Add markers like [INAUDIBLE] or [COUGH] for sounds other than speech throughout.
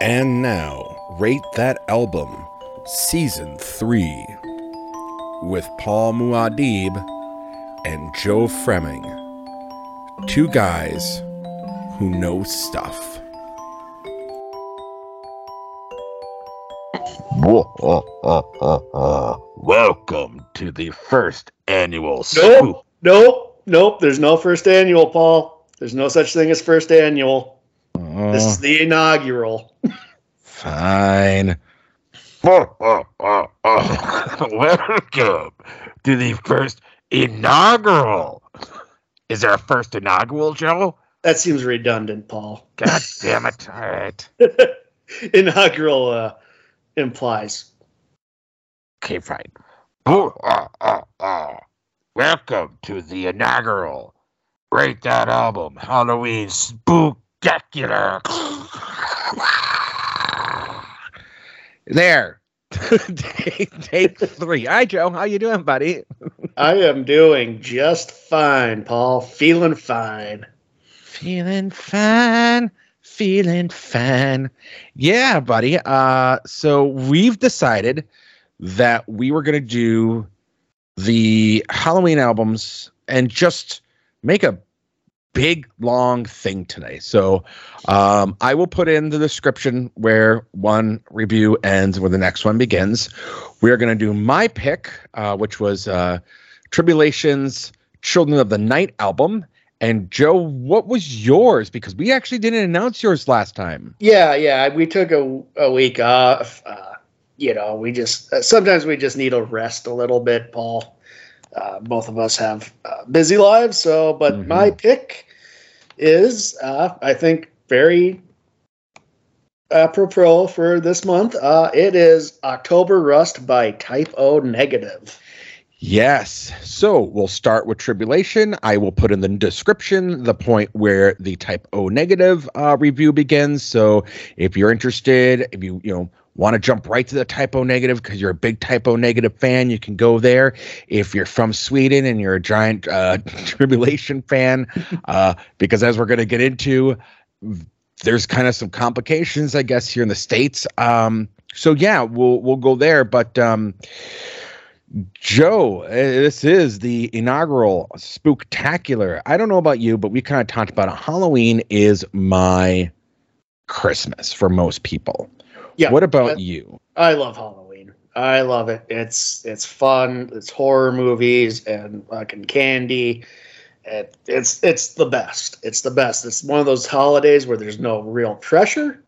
And now, Rate That Album, Season 3, with Paul Muad'Dib and Joe Fremming. Two guys who know stuff. Welcome to the first annual Nope. Nope. Nope. There's no first annual, Paul. There's no such thing as first annual. This is the inaugural. Fine. [LAUGHS] Welcome to the first inaugural. Is there a first inaugural, Joe? That seems redundant, Paul. God damn it. All right. [LAUGHS] inaugural uh, implies. Okay, fine. Welcome to the inaugural. Rate that album, Halloween Spooktacular. There. take, [LAUGHS] take three. Hi, Joe. How you doing, buddy? I am doing just fine, Paul. Feeling fine. Feeling fine. Feeling fine. Yeah, buddy. Uh, so we've decided that we were gonna do the Halloween albums and just make a big long thing today. So um, I will put in the description where one review ends, where the next one begins. We are going to do my pick, uh, which was uh, Tribulations Children of the Night album. And Joe, what was yours? Because we actually didn't announce yours last time. Yeah, yeah. We took a, a week off. Uh, you know, we just uh, sometimes we just need to rest a little bit, Paul. Uh, both of us have uh, busy lives, so but Mhm. my pick is, uh, I think, very apropos for this month. Uh, it is October Rust by Type O Negative. Yes. So we'll start with tribulation. I will put in the description the point where the type O negative uh, review begins. So if you're interested, if you you know want to jump right to the type O negative because you're a big type O negative fan, you can go there. If you're from Sweden and you're a giant uh, [LAUGHS] tribulation fan, uh, because as we're going to get into, there's kind of some complications, I guess, here in the states. Um, so yeah, we'll we'll go there, but. Um, Joe, uh, this is the inaugural spooktacular. I don't know about you, but we kind of talked about it. Halloween is my Christmas for most people. Yeah. What about uh, you? I love Halloween. I love it. It's it's fun. It's horror movies and fucking candy. It, it's it's the best. It's the best. It's one of those holidays where there's no real pressure.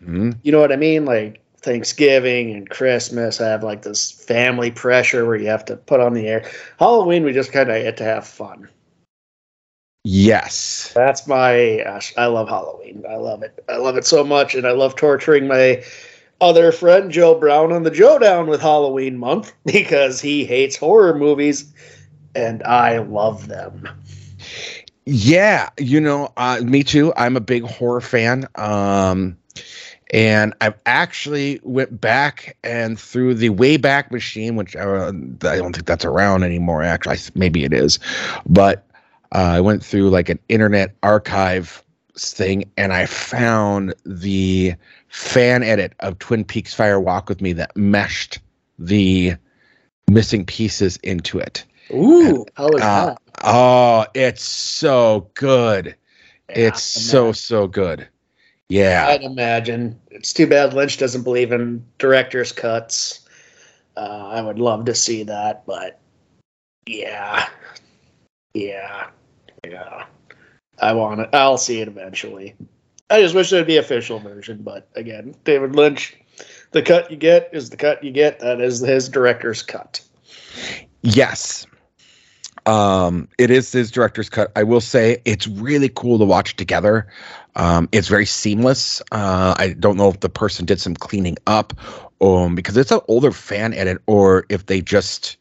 Hmm? You know what I mean? Like Thanksgiving and Christmas have like this family pressure where you have to put on the air. Halloween, we just kind of get to have fun. Yes. That's my. Gosh, I love Halloween. I love it. I love it so much, and I love torturing my other friend Joe Brown on the Joe Down with Halloween month [LAUGHS] because he hates horror movies, and I love them. Yeah, you know, uh, me too. I'm a big horror fan. Um, and I've actually went back and through the Wayback Machine, which uh, I don't think that's around anymore. Actually, maybe it is, but uh, I went through like an internet archive thing, and I found the fan edit of Twin Peaks Fire Walk with Me that meshed the missing pieces into it. Ooh, how is Uh, that? Oh, it's so good. Yeah, it's so so good. Yeah. I'd imagine. It's too bad Lynch doesn't believe in director's cuts. Uh, I would love to see that, but yeah, yeah, yeah. I want it. I'll see it eventually. I just wish there'd be official version, but again, David Lynch, the cut you get is the cut you get. That is his director's cut. Yes. Um, it is his director's cut. I will say it's really cool to watch together. Um, it's very seamless. Uh, I don't know if the person did some cleaning up, um, because it's an older fan edit, or if they just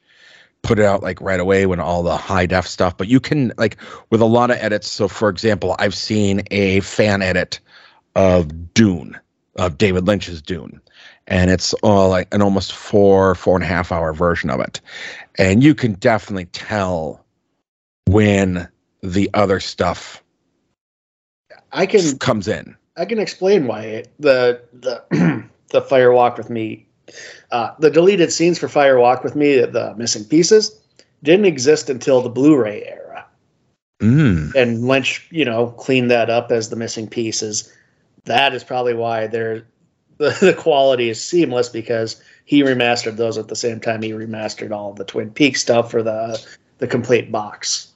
put it out like right away when all the high def stuff. But you can like with a lot of edits. So, for example, I've seen a fan edit of Dune, of David Lynch's Dune, and it's all like an almost four, four and a half hour version of it. And you can definitely tell when the other stuff I can comes in. I can explain why it, the the [CLEARS THROAT] the Fire Walk with Me, uh, the deleted scenes for Fire Walk with Me, the missing pieces, didn't exist until the Blu-ray era, Mm. and Lynch, you know, cleaned that up as the missing pieces. That is probably why they're the, [LAUGHS] the quality is seamless because he remastered those at the same time he remastered all the Twin Peaks stuff for the the complete box.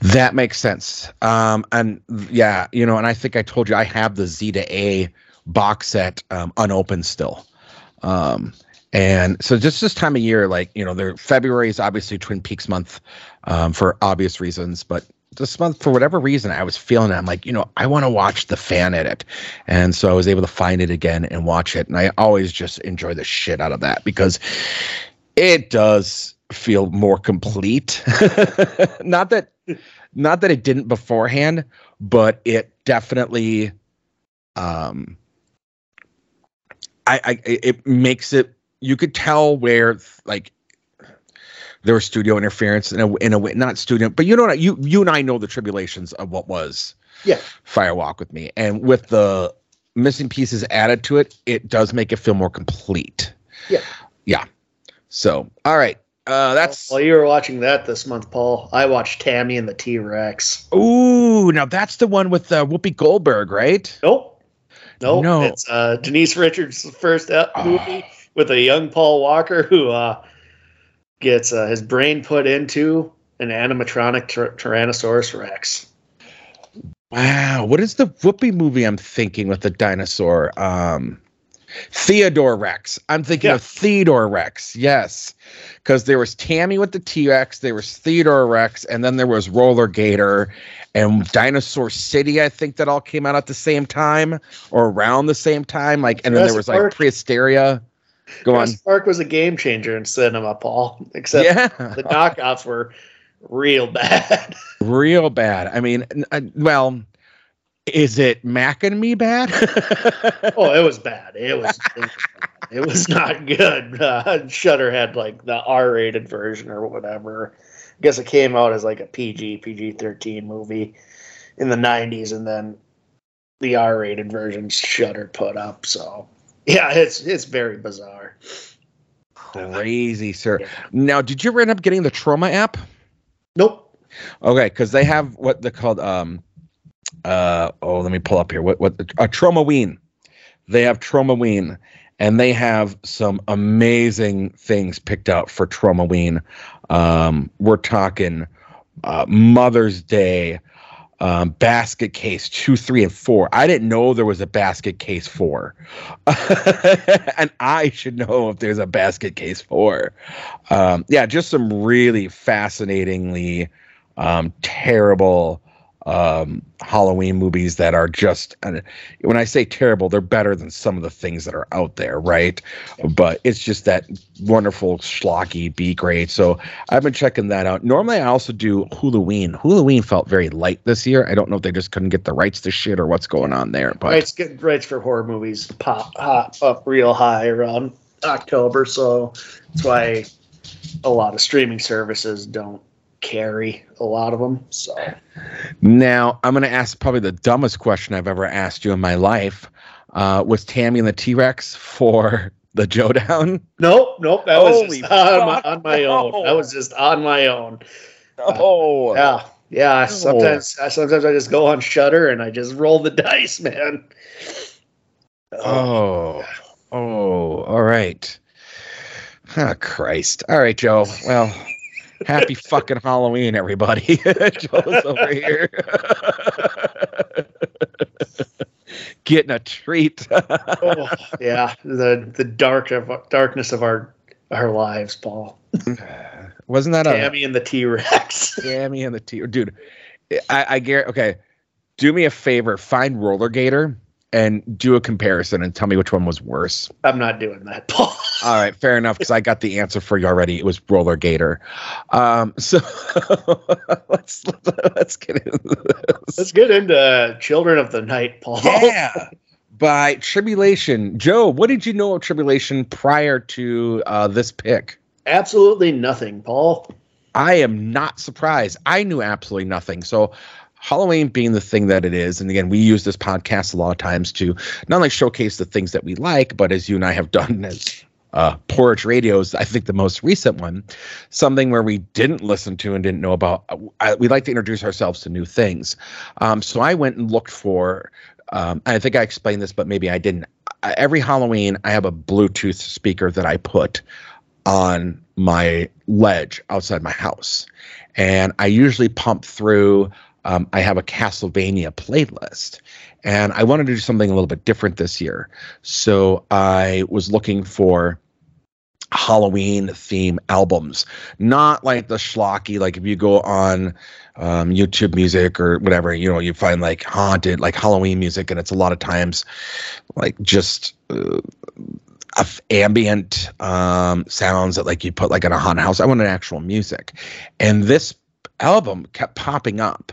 That makes sense. Um, and yeah, you know, and I think I told you I have the Z to A box set um, unopened still. Um, and so just this time of year, like you know, there February is obviously Twin Peaks month um, for obvious reasons, but this month for whatever reason I was feeling it. I'm like, you know, I want to watch the fan edit, and so I was able to find it again and watch it, and I always just enjoy the shit out of that because it does feel more complete. [LAUGHS] not that not that it didn't beforehand, but it definitely um I, I it makes it you could tell where like there was studio interference in a in a way not studio but you know what you you and I know the tribulations of what was Yeah. Firewalk with me and with the missing pieces added to it it does make it feel more complete Yeah. yeah so all right uh that's While you were watching that this month, Paul, I watched Tammy and the T Rex. Ooh, now that's the one with uh, Whoopi Goldberg, right? Nope. Nope. No. It's uh, Denise Richards' first Oh. movie with a young Paul Walker who uh, gets uh, his brain put into an animatronic tyr- Tyrannosaurus Rex. Wow, what is the Whoopi movie I'm thinking with the dinosaur? Um, Theodore Rex. I'm thinking Yeah. of Theodore Rex. Yes, because there was Tammy with the T Rex, there was Theodore Rex, and then there was Roller Gator and Dinosaur City. I think that all came out at the same time or around the same time. Like, and then there was like. Prehysteria. Go on. Park was a game changer in cinema, Paul. Except Yeah. the knockoffs were real bad. [LAUGHS] real bad. I mean, uh, well, is it Mac and me bad? [LAUGHS] oh, it was bad. It was. It was. It was not good. [LAUGHS] Uh, Shudder had like the R-rated version or whatever. I guess it came out as like a PG PG thirteen movie in the '90s, and then the R-rated version Shudder put up. So yeah, it's it's very bizarre. Crazy, sir. Now, did you end up getting the Troma app? Nope. Okay, because they have what they called um uh oh let me pull up here. What what a Tromaween they have Tromaween and they have some amazing things picked out for Tromaween um we're talking uh mother's day um basket case two three and four. I didn't know there was a basket case four. [LAUGHS] And i should know if there's a basket case four. Um yeah just some really fascinatingly um, terrible um, Halloween movies that are just, when I say terrible, they're better than some of the things that are out there, right? But it's just that wonderful schlocky B grade. So I've been checking that out. Normally, I also do Halloween. Halloween felt very light this year. I don't know if they just couldn't get the rights to shit or what's going on there, but Rights get rights for horror movies pop hop up real high around October, so that's why a lot of streaming services don't carry a lot of them. So Now, I'm going to ask probably the dumbest question I've ever asked you in my life. Uh, was Tammy and the T Rex for [LAUGHS] the Jodown? nope, nope, that was just on my, on my own. no. That was just on my own. Oh, Yeah, yeah. Sometimes, sometimes I just go on Shudder and I just roll the [LAUGHS] dice, man. oh, oh, all right. Oh, Christ. All right, Joe. Well, happy fucking Halloween, everybody. [LAUGHS] Joe's over here. [LAUGHS] Getting a treat. Oh, yeah, the the dark of darkness of our our lives, Paul. Wasn't that a Tammy and the T Rex. [LAUGHS] Tammy and the T. Dude, I, I get okay. Do me a favor, find Roller Gator and do a comparison and tell me which one was worse. I'm not doing that, Paul. [LAUGHS] All right, fair enough, because I got the answer for you already. It was Roller Gator. Um, [LAUGHS] so let's let's get into this. Let's get into Children of the Night, Paul. Yeah. By Tribulation. Joe, what did you know of Tribulation prior to uh, this pick? Absolutely nothing, Paul. I am not surprised. I knew absolutely nothing. So, Halloween being the thing that it is, and again, we use this podcast a lot of times to not only showcase the things that we like, but as you and I have done as uh, Porridge Radio's, I think the most recent one, something where we didn't listen to and didn't know about. I, we like to introduce ourselves to new things. Um, so I went and looked for, um, I think I explained this, but maybe I didn't. Every Halloween, I have a Bluetooth speaker that I put on my ledge outside my house. And I usually pump through, um, I have a Castlevania playlist. And I wanted to do something a little bit different this year. So I was looking for Halloween theme albums, not like the schlocky. Like if you go on um, YouTube music or whatever, you know, you find like haunted, like Halloween music, and it's a lot of times like just uh, ambient um, sounds that like you put like in a haunted house. I wanted actual music, and this album kept popping up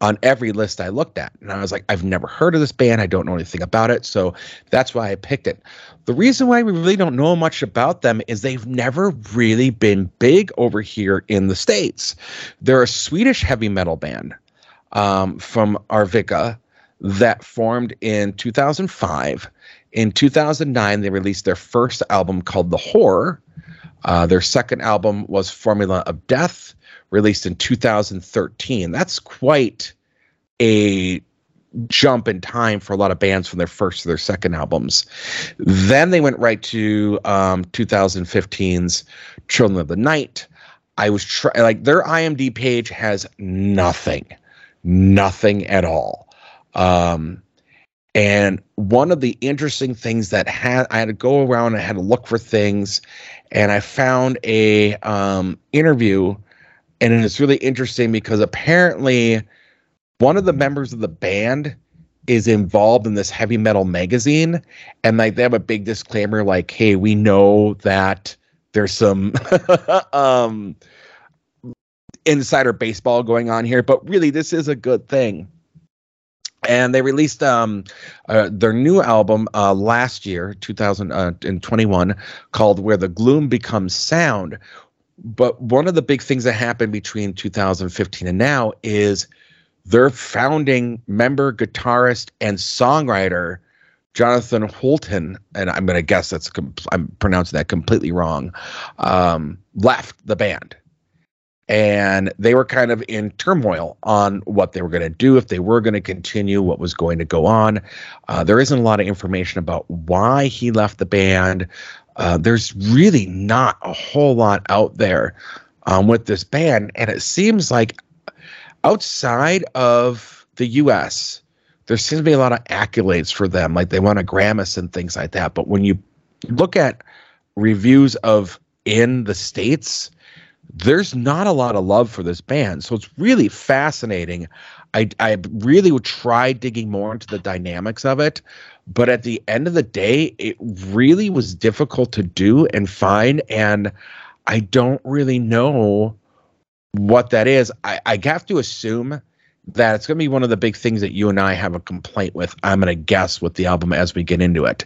on every list I looked at. And I was like, I've never heard of this band. I don't know anything about it. So that's why I picked it. The reason why we really don't know much about them is they've never really been big over here in the States. They're a Swedish heavy metal band um, from Arvika that formed in 2005. In 2009, they released their first album called The Horror. Uh, their second album was Formula of Death released in 2013. That's quite a jump in time for a lot of bands from their first to their second albums. Then they went right to um, 2015's Children of the Night. I was trying, like, their IMDb page has nothing, nothing at all. Um, and one of the interesting things that had I had to go around and I had to look for things, and I found a um, interview and it's really interesting because apparently one of the members of the band is involved in this heavy metal magazine. And like they have a big disclaimer like hey we know that there's some [LAUGHS] um insider baseball going on here but really this is a good thing. And they released um, uh, their new album uh, last year 2021 uh, called where the gloom becomes sound but one of the big things that happened between 2015 and now is their founding member, guitarist, and songwriter, Jonathan Hultén, and I'm going to guess that's I'm pronouncing that completely wrong, um, left the band. And they were kind of in turmoil on what they were going to do, if they were going to continue, what was going to go on. Uh, there isn't a lot of information about why he left the band. Uh, there's really not a whole lot out there um, with this band, and it seems like outside of the U.S., there seems to be a lot of accolades for them, like they won a Grammis and things like that. But when you look at reviews of in the states, there's not a lot of love for this band. So it's really fascinating. I I really would try digging more into the dynamics of it, but at the end of the day, it really was difficult to do and find. And I don't really know what that is. I, I have to assume that it's going to be one of the big things that you and I have a complaint with. I'm going to guess with the album as we get into it.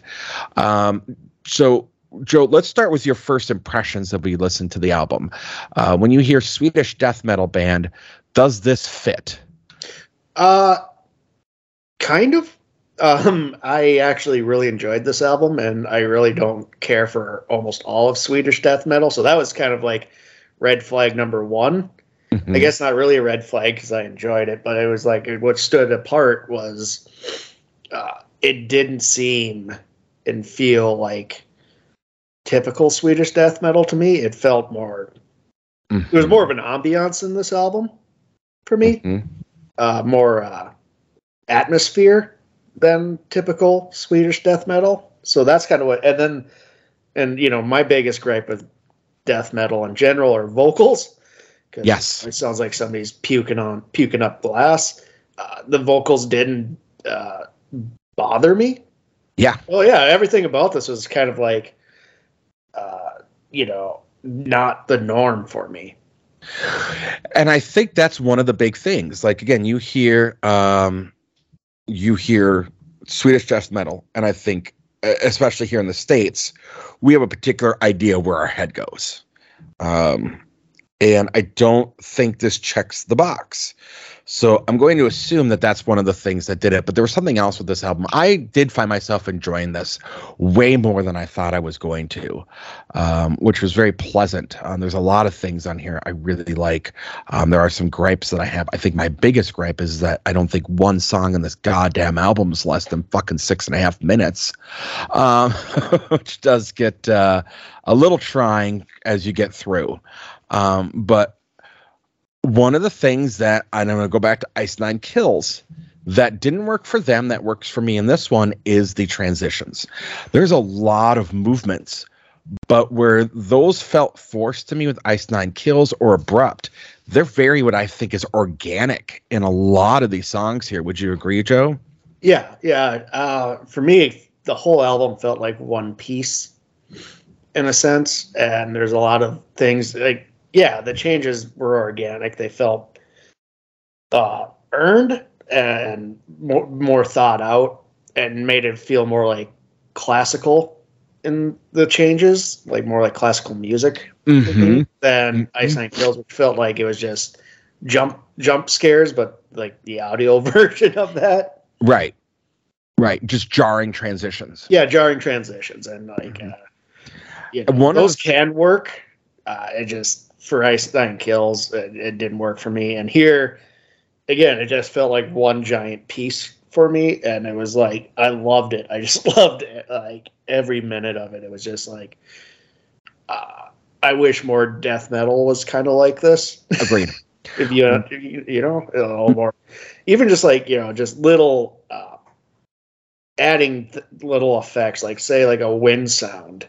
Um, so, Joe, let's start with your first impressions of we listen to the album. Uh, when you hear Swedish death metal band, does this fit? Uh, kind of. Um, I actually really enjoyed this album, and I really don't care for almost all of Swedish death metal. So that was kind of like red flag number one. Mm-hmm. I guess not really a red flag because I enjoyed it, but it was like what stood apart was uh, it didn't seem and feel like typical Swedish death metal to me. It felt more. Mm-hmm. There was more of an ambiance in this album for me. Mm-hmm. Uh, more uh, atmosphere than typical Swedish death metal. So that's kind of what, and then, and you know, my biggest gripe with death metal in general are vocals. Yes, it sounds like somebody's puking on puking up glass. Uh, the vocals didn't uh, bother me. Yeah. Oh yeah, everything about this was kind of like, uh, you know, not the norm for me. And I think that's one of the big things. Like again, you hear um you hear Swedish death metal, and I think, especially here in the states, we have a particular idea where our head goes. Um, and I don't think this checks the box So I'm going to assume that that's one of the things that did it. But there was something else with this album. I did find myself enjoying this way more than I thought I was going to, um, which was very pleasant. Um, there's a lot of things on here I really like. Um, there are some gripes that I have. I think my biggest gripe is that I don't think one song in this goddamn album is less than fucking six and a half minutes, um, [LAUGHS] which does get uh, a little trying as you get through. Um, but one of the things that I'm going to go back to Ice Nine Kills that didn't work for them that works for me in this one is the transitions. There's a lot of movements, but where those felt forced to me with Ice Nine Kills or abrupt, they're very what I think is organic in a lot of these songs here. Would you agree, Joe? Yeah, yeah. Uh, for me, the whole album felt like one piece in a sense, and there's a lot of things like yeah, the changes were organic. They felt uh, earned and more, more thought out, and made it feel more like classical in the changes, like more like classical music Mm-hmm. than Mhm. Ice Nine Kills, which felt like it was just jump jump scares, but like the audio [LAUGHS] version of that. Right. Right. Just jarring transitions. Yeah, jarring transitions and like Mhm. uh, you know, One of those the- can work. Uh, it just for Ice Nine Kills, it, it didn't work for me. And here, again, it just felt like one giant piece for me, and it was like I loved it. I just [LAUGHS] loved it, like every minute of it. It was just like. Uh, I wish more death metal was kind of like this. Agreed. [LAUGHS] if you you you know a little more even just like you know just little uh adding th- little effects like say like a wind sound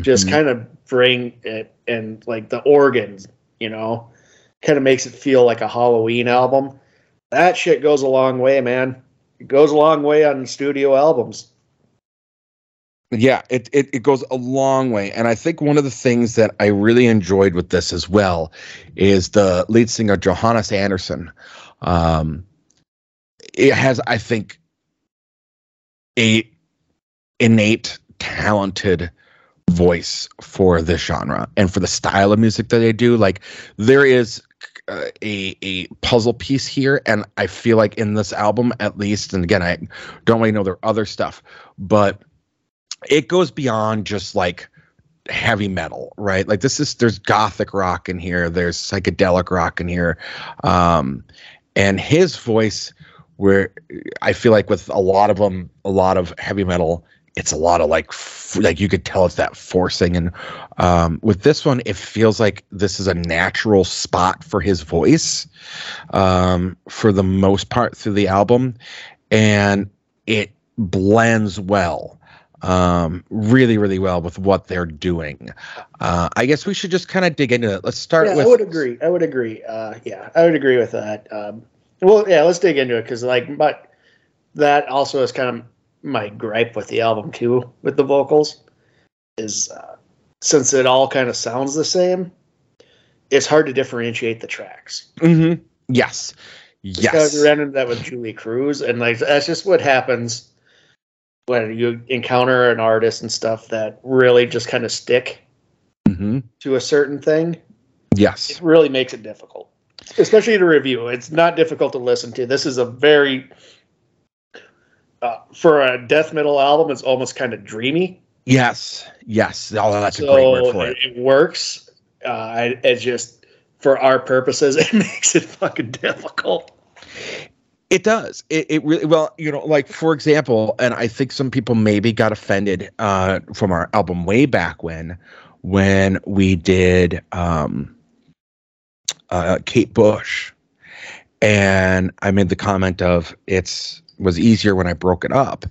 just Mhm. kind of bring it and like the organs you know kind of makes it feel like a halloween album that shit goes a long way man it goes a long way on studio albums Yeah, it, it it goes a long way, and I think one of the things that I really enjoyed with this as well is the lead singer Johannes Andersson. Um, it has, I think, a innate talented voice for this genre and for the style of music that they do. Like there is uh, a a puzzle piece here, and I feel like in this album, at least, and again, I don't really know their other stuff, but it goes beyond just like heavy metal, right? Like this is there's gothic rock in here, there's psychedelic rock in here. Um and his voice where I feel like with a lot of them, a lot of heavy metal, it's a lot of like f- like you could tell it's that forcing and um with this one it feels like this is a natural spot for his voice um for the most part through the album and it blends well um really really well with what they're doing uh i guess we should just kind of dig into it let's start yeah, with I would agree. I would agree. Uh, yeah, I would agree with that. Um, well, yeah, let's dig into it because, like, but that also is kind of my gripe with the album too, with the vocals, is uh, since it all kind of sounds the same, it's hard to differentiate the tracks. Mhm. yes Yes. we ran into that with Julee Cruise, and like that's just what happens when you encounter an artist and stuff that really just kind of stick Mhm. to a certain thing. yes it really makes it difficult, especially to review. It's not difficult to listen to. This is a very uh, for a death metal album. It's almost kind of dreamy. yes yes oh that's a great word for it it, works. Uh, I- it's just for our purposes, [LAUGHS] it makes it fucking difficult. It does. It, it really well, you know, like for example, and I think some people maybe got offended uh, from our album way back when, when we did um, uh, Kate Bush, and I made the comment of it's was easier when I broke it up,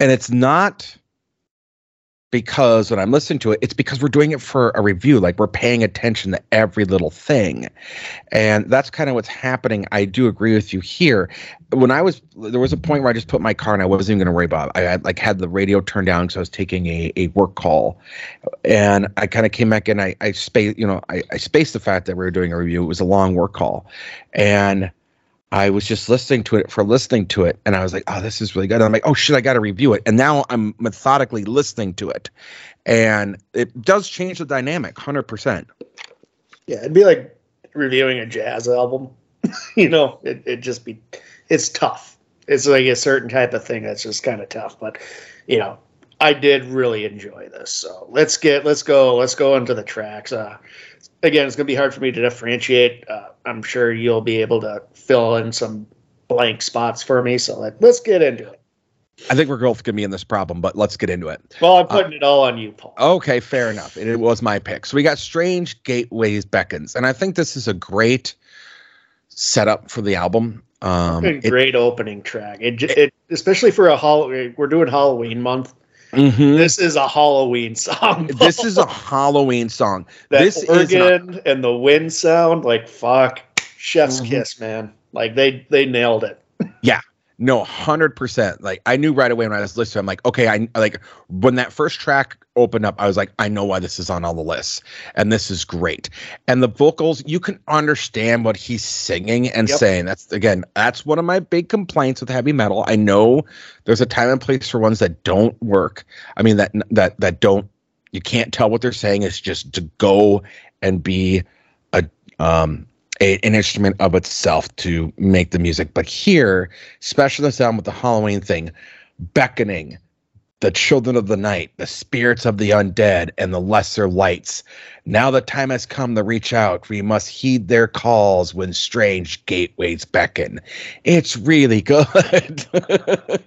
and it's not because when I'm listening to it, it's because we're doing it for a review. Like we're paying attention to every little thing. And that's kind of what's happening. I do agree with you here. When I was, there was a point where I just put my car and I wasn't even going to worry about it. I had like had the radio turned down because I was taking a, a work call. And I kind of came back and I, I spaced, you know, I, I spaced the fact that we were doing a review. It was a long work call. And I was just listening to it for listening to it, and I was like, "Oh, this is really good." And I'm like, "Oh shit, I got to review it." And now I'm methodically listening to it, and it does change the dynamic, hundred percent. Yeah, it'd be like reviewing a jazz album. [LAUGHS] you know, it it just be it's tough. It's like a certain type of thing that's just kind of tough. But you know, I did really enjoy this. So let's get let's go let's go into the tracks. Uh, again, it's gonna be hard for me to differentiate. Uh, I'm sure you'll be able to fill in some blank spots for me. So let, let's get into it. I think we're both gonna be in this problem, but let's get into it. Well, I'm putting it all on you, Paul. Okay, fair enough. It, it was my pick. So we got Strange Gateways Beckons, and I think this is a great setup for the album. Um, Fucking it- great opening track. It, it especially for a Halloween. We're doing Halloween month. Mhm. This is a Halloween song. [LAUGHS] This is a Halloween song. that this is not- and the wind sound. Like fuck, Chef's Mhm. kiss, man. Like they they nailed it. No, hundred percent. Like I knew right away when I was listening. I'm like, okay, I like when that first track opened up. I was like, I know why this is on all the lists, and this is great. And the vocals, you can understand what he's singing and Yep. saying. That's again, that's one of my big complaints with heavy metal. I know there's a time and place for ones that don't work. I mean that that that don't. You can't tell what they're saying. It's just to go and be a um a, an instrument of itself to make the music. But here, especially the sound with the Halloween thing, beckoning, the children of the night, the spirits of the undead, and the lesser lights. Now the time has come to reach out. We must heed their calls when strange gateways beckon. It's really [LAUGHS] good.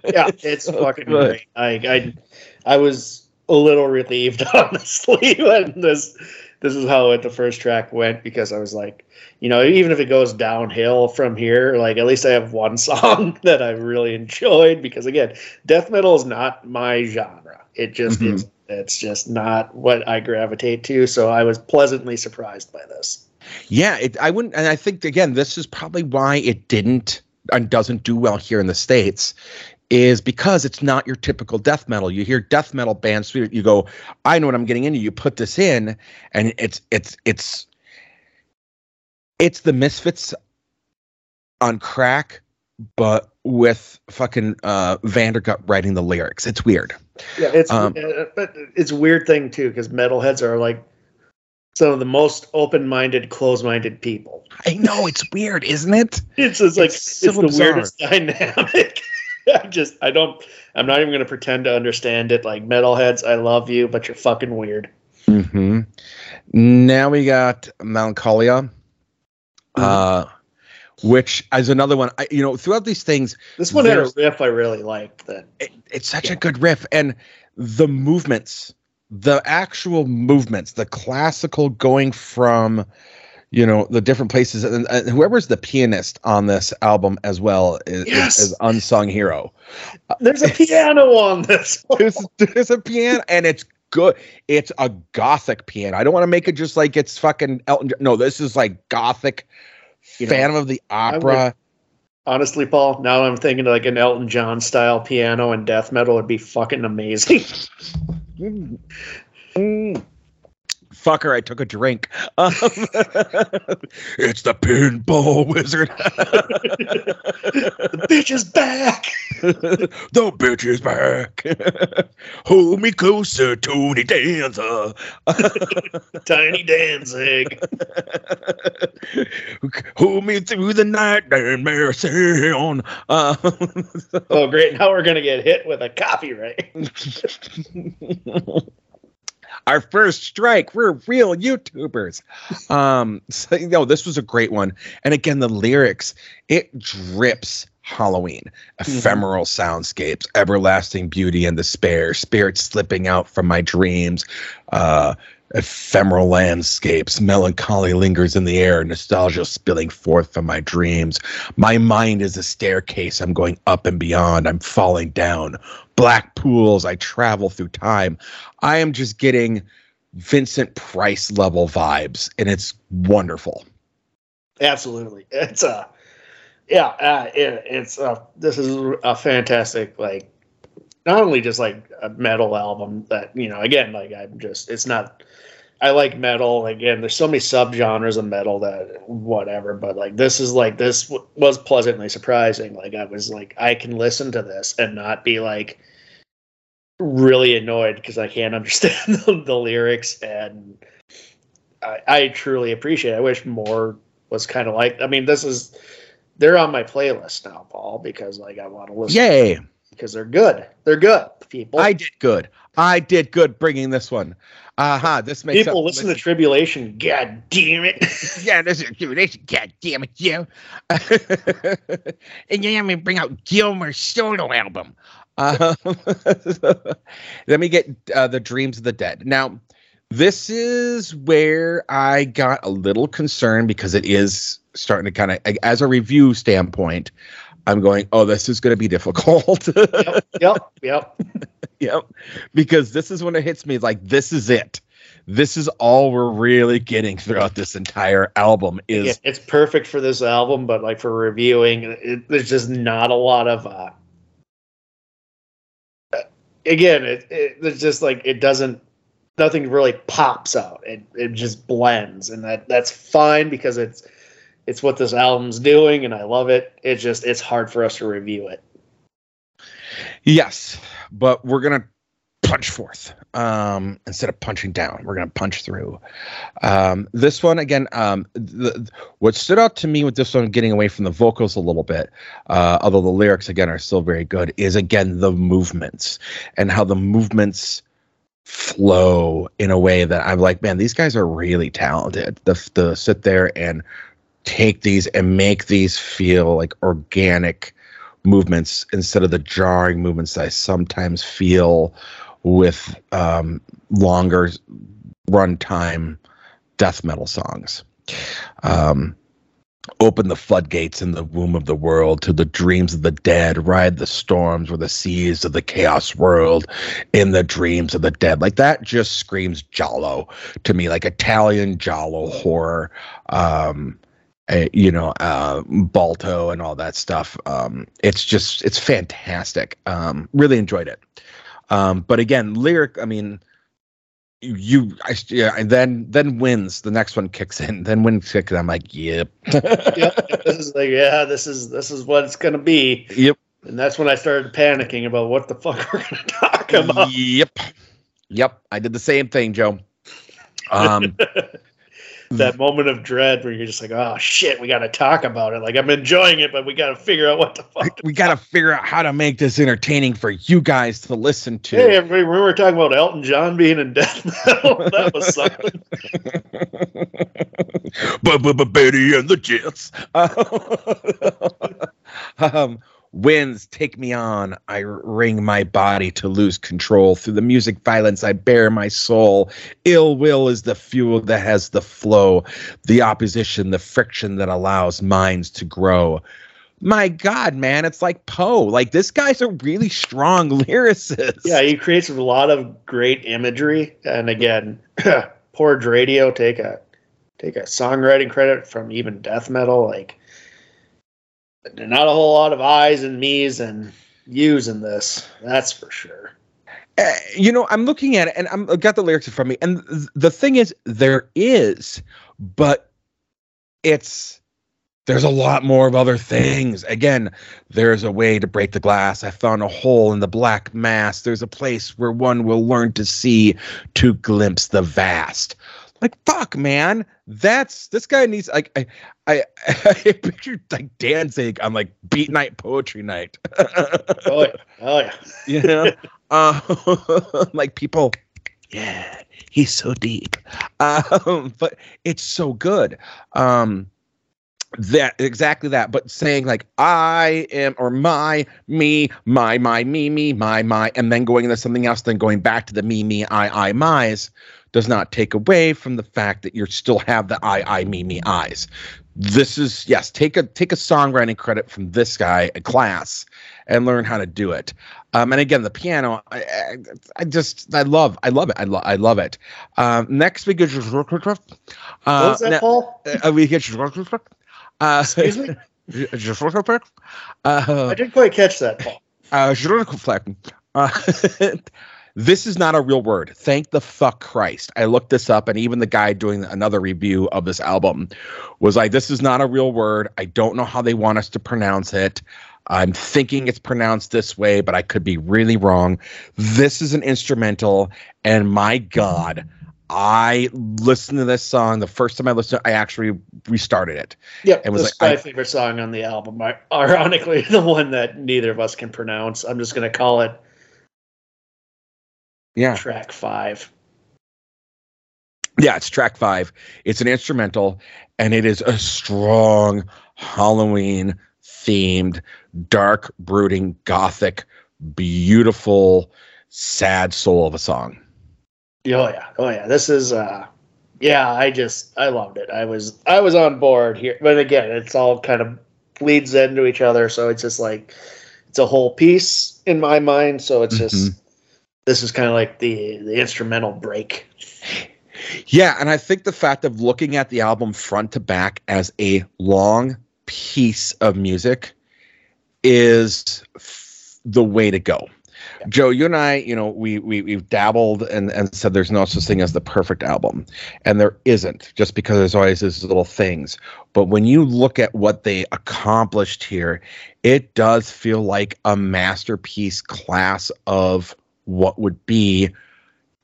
Yeah, it's so [LAUGHS] fucking good. great. I I I was a little relieved [LAUGHS] honestly when this this is how it, the first track went because I was like, you know, even if it goes downhill from here, like at least I have one [LAUGHS] song that I really enjoyed because again, death metal is not my genre. It just Mhm. is. It's just not what I gravitate to. So I was pleasantly surprised by this. Yeah, it, I wouldn't, and I think again, this is probably why it didn't and doesn't do well here in the states, is because it's not your typical death metal. You hear death metal bands, you go, I know what I'm getting into. You put this in, and it's it's it's it's the Misfits on crack, but with fucking uh Vandergut writing the lyrics. It's weird. Yeah, it's Um, but it's a weird thing too because metalheads are like some of the most open-minded, closed-minded people. I know it's weird, isn't it? [LAUGHS] It's just like It's it's, the bizarre. weirdest [LAUGHS] dynamic. [LAUGHS] I just I don't I'm not even gonna pretend to understand it. Like metalheads, I love you, but you're fucking weird. hmm Now we got Melancholia, uh, which is another one. I, you know, throughout these things, This one had a riff I really liked. That it, it's such Yeah. a good riff, and the movements, the actual movements, the classical going from, you know, the different places, and, and whoever's the pianist on this album as well is, is- Yes. is unsung hero. there's a piano on this. there's, there's a piano and it's good it's a gothic piano i don't want to make it just like it's fucking elton John. no this is like gothic You know, phantom of the opera Honestly, Paul, now I'm thinking like an Elton John style piano and death metal would be fucking amazing. [LAUGHS] Mm. Fucker i took a drink um, [LAUGHS] it's the pinball wizard [LAUGHS] the bitch is back. [LAUGHS] the bitch is back hold me closer tony dancer Tiny Danzig. hold me through the night and mercy on uh, Oh, great. Now we're going to get hit with a copyright. Our first strike. We're real youtubers. [LAUGHS] Um so you know this was a great one. And again the lyrics it drips halloween. Ephemeral soundscapes everlasting beauty and despair spirits slipping out from my dreams uh ephemeral landscapes. Melancholy lingers in the air. Nostalgia spilling forth from my dreams. My mind is a staircase. I'm going up and beyond. I'm falling down. Black pools. I travel through time. I am just getting vincent price level vibes and it's wonderful. Absolutely. It's a, yeah, uh, it, it's a, this is a fantastic, like, not only just like a metal album that, you know, again, like, I'm just, it's not, I like metal. Again, there's so many subgenres of metal that whatever, but like, this is like, this w- was pleasantly surprising. Like, I was like, I can listen to this and not be like, really annoyed because I can't [LAUGHS] understand the, the lyrics and I, I truly appreciate it. I wish more was kind of like. I mean, this is they're on my playlist now, Paul, because like I want to listen. Yay! Because they're good. They're good people. I did good. I did good bringing this one. Uh huh. This makes people listen to Tribulation. God damn it! [LAUGHS] yeah, this is tribulation. God damn it, Joe. [LAUGHS] and you let me bring out Gilmour solo album. Um, [LAUGHS] let me get uh, the Dreams of the Dead. Now, this is where I got a little concerned because it is starting to kind of, as a review standpoint, I'm going, oh, this is going to be difficult. [LAUGHS] yep, yep, yep. [LAUGHS] yep. Because this is when it hits me it's like, this is it. This is all we're really getting throughout this entire album is Yeah, it's perfect for this album, but like for reviewing, it, there's just not a lot of. uh Again, it, it there's just like it doesn't. Nothing really pops out. It it just blends, and that that's fine because it's it's what this album's doing, and I love it. It's just it's hard for us to review it. Yes, but we're gonna punch forth um, instead of punching down. We're gonna punch through. Um, this one again. Um, the, what stood out to me with this one, getting away from the vocals a little bit, uh, although the lyrics again are still very good, is again the movements and how the movements flow in a way that I'm like, man, these guys are really talented. The the sit there and take these and make these feel like organic movements instead of the jarring movements that I sometimes feel with um, longer runtime death metal songs. Um, open the floodgates in the womb of the world to the dreams of the dead, ride the storms where the seas of the chaos world in the dreams of the dead. Like that just screams Giallo to me, like Italian Giallo horror. Um, uh, you know, uh, Bava and all that stuff. Um, it's just, it's fantastic. Um, really enjoyed it. Um, but again, lyric, I mean, you, I, yeah, and then, then wins. The next one kicks in. Then wins kicks. in, I'm like, yep. [LAUGHS] yep, this is like yeah, this is this is what it's gonna be, Yep. and that's when I started panicking about what the fuck we're gonna [LAUGHS] talk about. Yep. Yep. I did the same thing, Joe. Um, [LAUGHS] that moment of dread where you're just like, oh shit, we got to talk about it. Like I'm enjoying it, but we got to figure out what the fuck. we got to figure out how to make this entertaining for you guys to listen to. Hey, everybody, remember talking about Elton John being in death [LAUGHS] metal? that was something. but but but Betty and the Jets. um, winds take me on. I wring my body to lose control. Through the music violence, I bear my soul. Ill will is the fuel that has the flow, the opposition, the friction that allows minds to grow. My God, man, it's like Poe. Like this guy's a really strong [LAUGHS] lyricist. Yeah, he creates a lot of great imagery, and again, [CLEARS THROAT] Porridge Radio take a take a songwriting credit from even death metal. Like, not a whole lot of I's and me's and you's in this. That's for sure. Uh, you know, I'm looking at it and I'm I got the lyrics in front of me, and th- the thing is, there is, but it's there's a lot more of other things. Again, there's a way to break the glass. I found a hole in the black mass. There's a place where one will learn to see, to glimpse the vast. Like fuck, man. That's this guy needs like I I, [LAUGHS] I pictured like Danzig on like beat night poetry night. Oh yeah, oh yeah. you know uh, [LAUGHS] like people yeah he's so deep um but it's so good um that exactly that but saying like i am or my me my my me me my my and then going into something else then going back to the me me i i my's does not take away from the fact that you still have the i i me me i's this is yes take a take a songwriting credit from this guy a class and learn how to do it. Um, and again the piano I, I, I just i love i love it. I, lo- I love it. Um, next we get uh, What was that, now- Paul? uh, we get uh, Excuse me. [LAUGHS] uh, I didn't quite catch that, Paul. uh, uh, [LAUGHS] this is not a real word. Thank the fuck Christ. I looked this up, and even the guy doing another review of this album was like, This is not a real word. I don't know how they want us to pronounce it. I'm thinking it's pronounced this way, but I could be really wrong. This is an instrumental, and my God, I listened to this song the first time I listened. I actually restarted it. Yep, And was this like, is my I- favorite song on the album. I- Ironically, [LAUGHS] the one that neither of us can pronounce. I'm just going to call it Yeah, track five. yeah. It's track five. It's an instrumental, and it is a strong Halloween themed, dark, brooding, gothic, beautiful, sad soul of a song. Oh yeah, oh yeah. This is uh, yeah. I just I loved it. I was I was on board here, but again, it's all kind of bleeds into each other. So it's just like it's a whole piece in my mind. So it's just this is kind of like the the instrumental break. Yeah, and I think the fact of looking at the album front to back as a long piece of music is f- the way to go. Joe, you and I, you know, we we we've dabbled and and said there's no such thing as the perfect album, and there isn't, just because there's always these little things. But when you look at what they accomplished here, it does feel like a masterpiece class of what would be.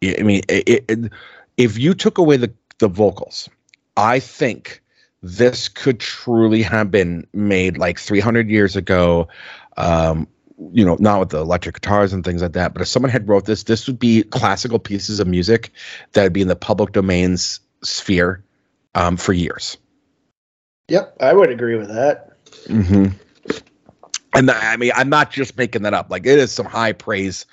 I mean, it, it, if you took away the the vocals, I think this could truly have been made like 300 years ago. Um, you know, not with the electric guitars and things like that, but if someone had wrote this, this would be classical pieces of music that would be in the public domain's sphere um, for years. Yep, I would agree with that. Mm-hmm. And I mean, I'm not just making that up. Like, it is some high praise.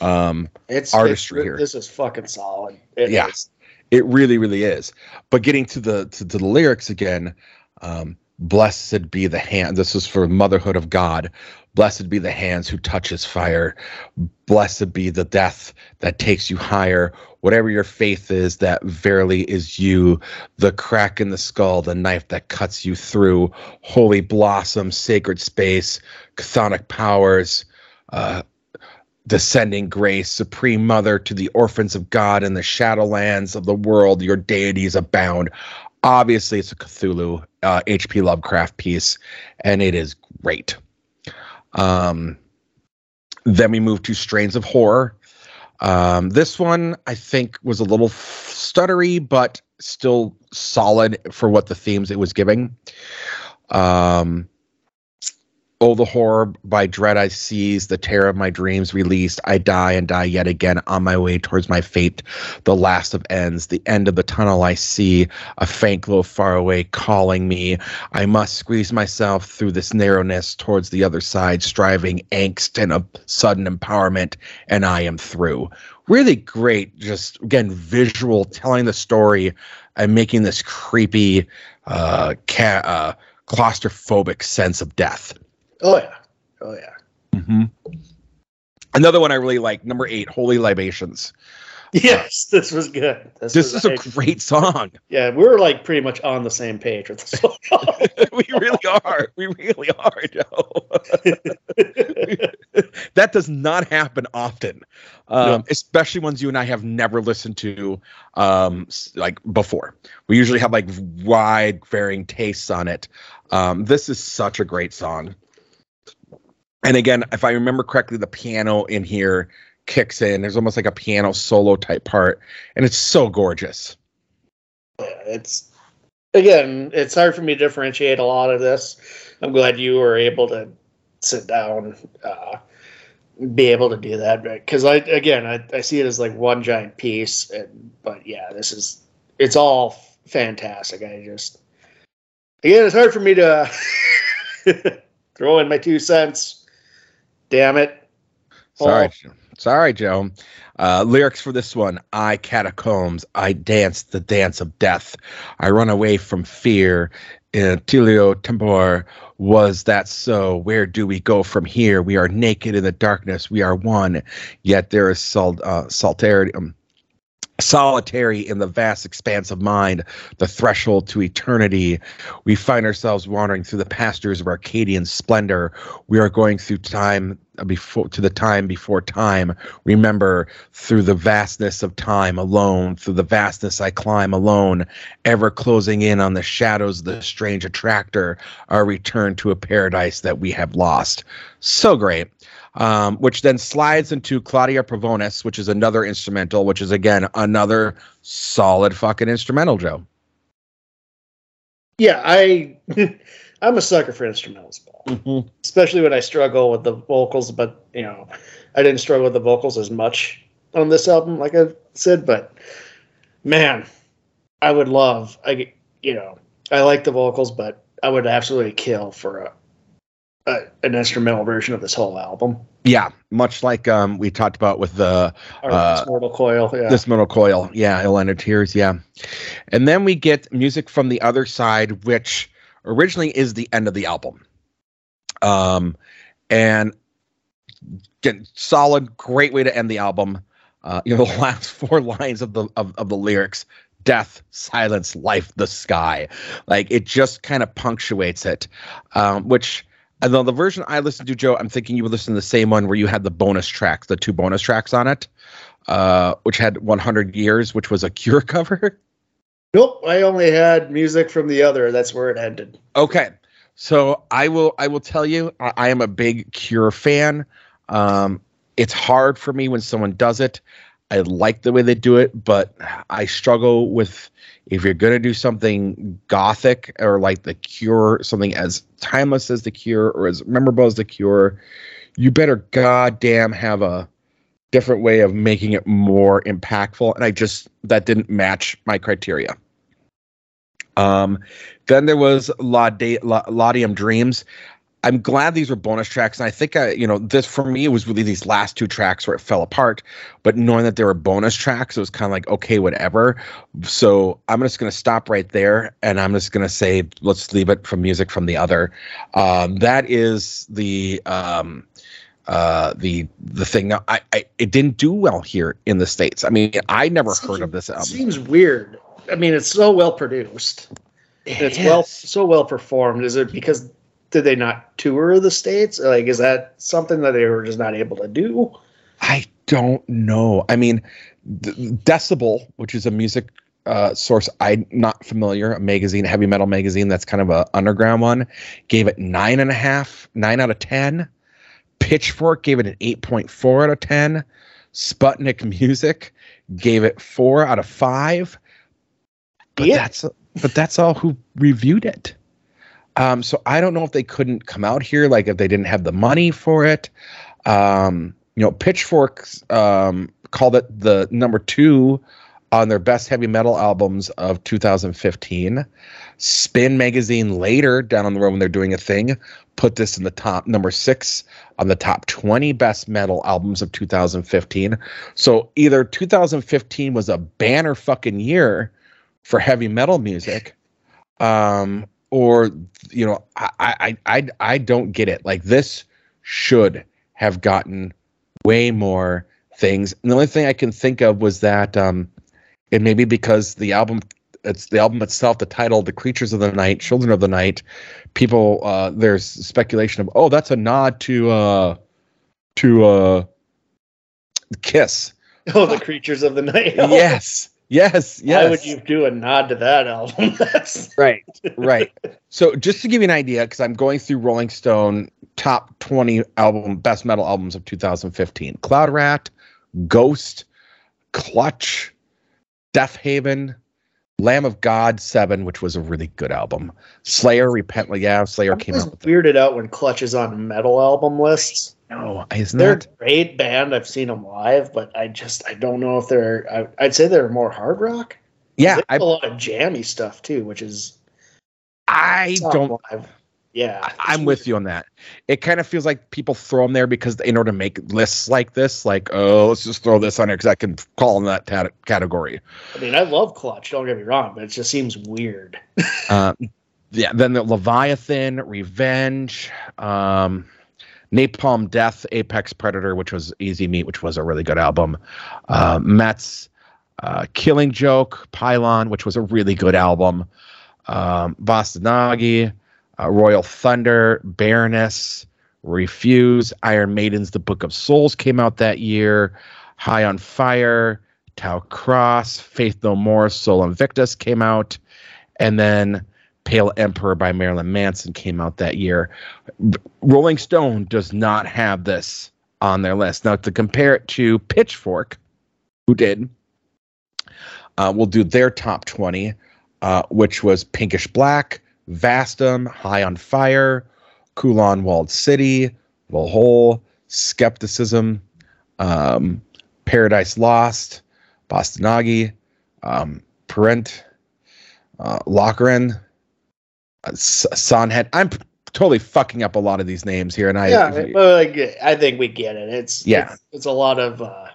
Um, It's Artistry here. This is fucking solid. It Yeah. is. It really, really is. But getting to the to, to the lyrics again, um, blessed be the hand. This is for motherhood of God. Blessed be the hands who touches fire. Blessed be the death that takes you higher. Whatever your faith is, that verily is you. The crack in the skull, the knife that cuts you through. Holy blossom, sacred space, chthonic powers. Uh, descending grace, supreme mother to the orphans of God in the shadowlands of the world, your deities abound. Obviously, it's a Cthulhu uh, H.P. Lovecraft piece, and it is great. Um, then we move to Strains of Horror. Um, this one, I think, was a little stuttery, but still solid for what the themes it was giving. Um, Oh, the horror by dread I seize, the terror of my dreams released. I die and die yet again on my way towards my fate, the last of ends, the end of the tunnel I see, a faint glow far away calling me. I must squeeze myself through this narrowness towards the other side, striving angst and a sudden empowerment, and I am through. Really great, just again, visual, telling the story and making this creepy, uh, ca- uh, claustrophobic sense of death. Oh yeah. Oh yeah. Mm-hmm. Another one I really like, number eight, Holy Libations. Yes, [LAUGHS] this was good. This, This was, is a great song. yeah. We were like pretty much on the same page with this [LAUGHS] one. we really are. We really are, Joe. [LAUGHS] that does not happen often, um, No. especially ones you and I have never listened to um, like before. We usually have like wide varying tastes on it. Um, this is such a great song. And again, if I remember correctly, the piano in here kicks in. There's almost like a piano solo type part, and it's so gorgeous. It's again, it's hard for me to differentiate a lot of this. I'm glad you were able to sit down, uh, be able to do that because I again I, I see it as like one giant piece, and but yeah, this is it's all fantastic. I just again, it's hard for me to [LAUGHS] throw in my two cents. Damn it! Sorry. Sorry, Joe. Uh, lyrics for this one: I catacombs, I dance the dance of death. I run away from fear. In Tilio Tempor, was that so? Where do we go from here? We are naked in the darkness. We are one. Yet there is sol- uh, saltarity, um, solitary in the vast expanse of mind, the threshold to eternity. We find ourselves wandering through the pastures of Arcadian splendor. We are going through time before to the time before time. Remember, through the vastness of time alone, through the vastness I climb alone, ever closing in on the shadows of the strange attractor, our return to a paradise that we have lost. So great. Um, which then slides into Cauda Pavonis, which is another instrumental, which is again another solid fucking instrumental, Joe. Yeah, I [LAUGHS] I'm a sucker for instrumentals. Mm-hmm. Especially when I struggle with the vocals, but you know, I didn't struggle with the vocals as much on this album, like I said, but man, I would love I you know, I like the vocals, but I would absolutely kill for a, an instrumental version of this whole album. Yeah, much like um, we talked about with the Uh, this Mortal Coil, yeah. this middle coil, yeah, Ended Tears, yeah, and then we get music from the other side, which originally is the end of the album, um, and get solid, great way to end the album. Uh, you know, [LAUGHS] the last four lines of the of, of the lyrics death silence life the sky like it just kind of punctuates it um which although the version i listened to joe i'm thinking you would listen to the same one where you had the bonus tracks the two bonus tracks on it uh which had 100 years which was a cure [LAUGHS] cover Nope, I only had music from the other. That's where it ended. Okay. So I will I will tell you I, I am a big Cure fan. Um, it's hard for me when someone does it. I like the way they do it, but I struggle with if you're gonna do something gothic or like the Cure, something as timeless as the Cure or as memorable as the Cure, you better goddamn have a different way of making it more impactful. And I just that didn't match my criteria. Um, then there was La- Laudium Dreams. I'm glad these were bonus tracks, and I think I, you know, this for me it was really these last two tracks where it fell apart. But knowing that they were bonus tracks, it was kind of like okay, whatever. So I'm just gonna stop right there, and I'm just gonna say let's leave it from music from the other. Um, that is the um, uh, the the thing. Now, I, I it didn't do well here in the states. I mean, I never heard of this album. It seems weird. I mean, it's so well produced. It it's well so well performed. Is it because did they not tour the states? Like, is that something that they were just not able to do? I don't know. I mean, Decibel, which is a music uh, source I'm not familiar, a magazine, heavy metal magazine that's kind of a underground one, gave it nine and a half, nine out of ten. Pitchfork gave it an eight point four out of ten. Sputnik Music gave it four out of five. But Yeah. that's but that's all who reviewed it. Um, so I don't know if they couldn't come out here, like if they didn't have the money for it. Um, you know, Pitchfork um, called it the number two on their best heavy metal albums of 2015. Spin magazine later down on the road when they're doing a thing put this in the top number six on the top 20 best metal albums of 2015. So either 2015 was a banner fucking year for heavy metal music, um, or you know, I I I I don't get it. Like this should have gotten way more things. And the only thing I can think of was that um, it may be because the album it's the album itself, the title, "The Creatures of the Night," "Children of the Night." People, uh, there's speculation of, oh, that's a nod to uh, to uh, Kiss. [LAUGHS] Oh, the creatures of the night. [LAUGHS] yes, yes, yes. Why would you do a nod to that album? [LAUGHS] Right, right. So just to give you an idea, because I'm going through Rolling Stone top 20 album best metal albums of 2015: Cloud Rat, Ghost, Clutch, Deafheaven, Lamb of God Seven, which was a really good album. Slayer, Repent. Yeah, Slayer I'm came out with weirded out when Clutch is on metal album lists. no, isn't They're that? a great band. I've seen them live, but I just I don't know if they're. I, I'd say they're more hard rock. Yeah, I have a lot of jammy stuff too, which is I don't. live. Yeah, I- I'm with you on that. It kind of feels like people throw them there because in order to make lists like this, like, oh, let's just throw this on here because I can call in that tat- category. I mean, I love Clutch. Don't get me wrong, but it just seems weird. [LAUGHS] Uh, yeah, then the Leviathan, Revenge, um, Napalm Death, Apex Predator, which was Easy Meat, which was a really good album. Uh, Mets, uh, Killing Joke, Pylon, which was a really good album. Um, Bosse-de-Nage, uh, Royal Thunder, Baroness, Refuse, Iron Maiden's The Book of Souls came out that year. High on Fire, Tau Cross, Faith No More, Sol Invictus came out. And then Pale Emperor by Marilyn Manson came out that year. Rolling Stone does not have this on their list. Now, to compare it to Pitchfork, who did, uh, we'll do their top 20, uh, which was Pinkish Black, Vastum, High on Fire, Kowloon Walled City, Valhalla, Skepticism, um, Paradise Lost, Bosse-de-Nage, um, Parent, uh, Lochran, uh, Sonhead. I'm p- totally fucking up a lot of these names here, and I yeah, like, I think we get it. It's Yeah. it's, it's a lot of. uh